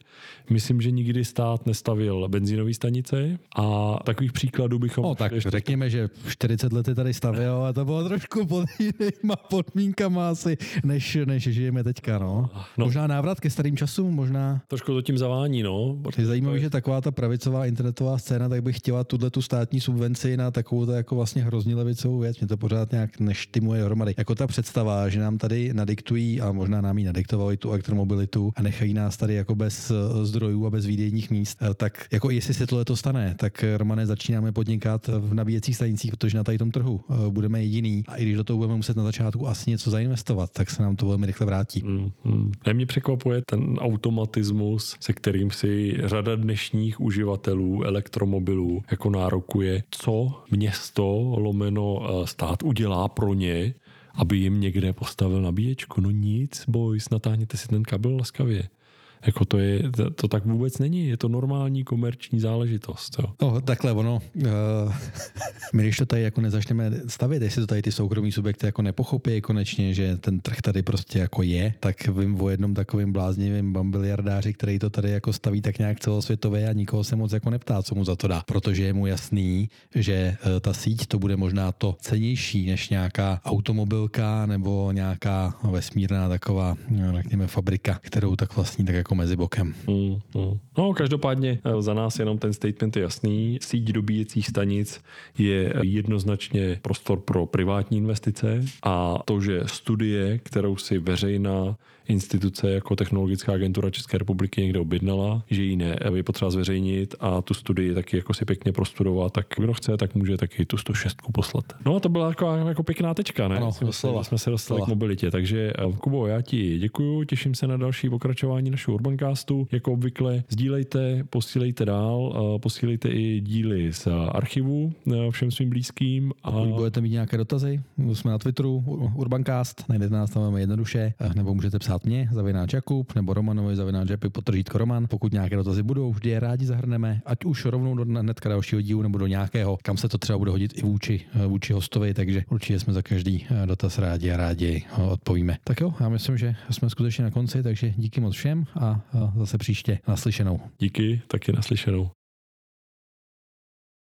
Myslím, že nikdy stát nestavil benzínové stanice a takových příkladů bychom... No tak ještě... řekněme, že 40 let tady stavil a to bylo trošku pod jinýma podmínkama asi, než, než žijeme teďka, no. no. Možná návrat ke starým časům, možná... Trošku to tím zavání, no. Je zajímavé, že taková ta pravicová internetová scéna, tak bych chtěla tuhle tu státní subvenci na takovou jako vlastně hrozně levicovou věc. Mě to pořád nějak neštimuje hromady. Jako ta představa, že nám tady nadiktují a možná nám ji nadiktovali tu elektromobilitu a nechají nás tady jako bez eh, zdrojů a bez výdejních míst, eh, tak jako jestli se tohle to stane, tak eh, Romane začínáme podnikat v nabíjecích stanicích, protože na tady tom trhu budeme jediný a i když do toho budeme muset na začátku asi něco zainvestovat, tak se nám to velmi rychle vrátí. Mm, mm. mě překvapuje ten automatismus, se kterým si řada dnešních uživatelů elektromobilů jako nárokuje, co město lomeno stát udělá pro ně, aby jim někde postavil nabíječku. No nic, boys, natáhněte si ten kabel laskavě. Jako to, je, to, tak vůbec není, je to normální komerční záležitost. Jo. No, takhle ono, uh, my když to tady jako nezačneme stavět, jestli to tady ty soukromí subjekty jako nepochopí konečně, že ten trh tady prostě jako je, tak vím o jednom takovým bláznivým bambiliardáři, který to tady jako staví tak nějak celosvětově a nikoho se moc jako neptá, co mu za to dá, protože je mu jasný, že uh, ta síť to bude možná to cenější než nějaká automobilka nebo nějaká vesmírná taková, řekněme, fabrika, kterou tak vlastní tak jako jako mezi bokem. Mm, mm. No, každopádně eh, za nás jenom ten statement je jasný. Síť dobíjecích stanic je jednoznačně prostor pro privátní investice a to, že studie, kterou si veřejná instituce jako Technologická agentura České republiky někde objednala, že ji ne, je potřeba zveřejnit a tu studii taky jako si pěkně prostudovat, tak kdo chce, tak může taky tu 106 poslat. No a to byla jako, jako pěkná tečka, ne? Ano, jsme, jsme se dostali k mobilitě, takže eh, Kubo, já ti děkuji, těším se na další pokračování našeho Urbancastu. Jako obvykle sdílejte, posílejte dál, posílejte i díly z archivu eh, všem svým blízkým. A... Pokud budete mít nějaké dotazy, jsme na Twitteru Urbancast, najdete nás tam jednoduše, eh, nebo můžete psát psát mě, zavináč Jakub, nebo Romanovi, zavináč Japy, potržítko Roman. Pokud nějaké dotazy budou, vždy je rádi zahrneme, ať už rovnou do hnedka dalšího dílu nebo do nějakého, kam se to třeba bude hodit i vůči, vůči hostovi, takže určitě jsme za každý eh, dotaz rádi a rádi odpovíme. Tak jo, já myslím, že jsme skutečně na konci, takže díky moc všem a zase příště naslyšenou. Díky, taky naslyšenou.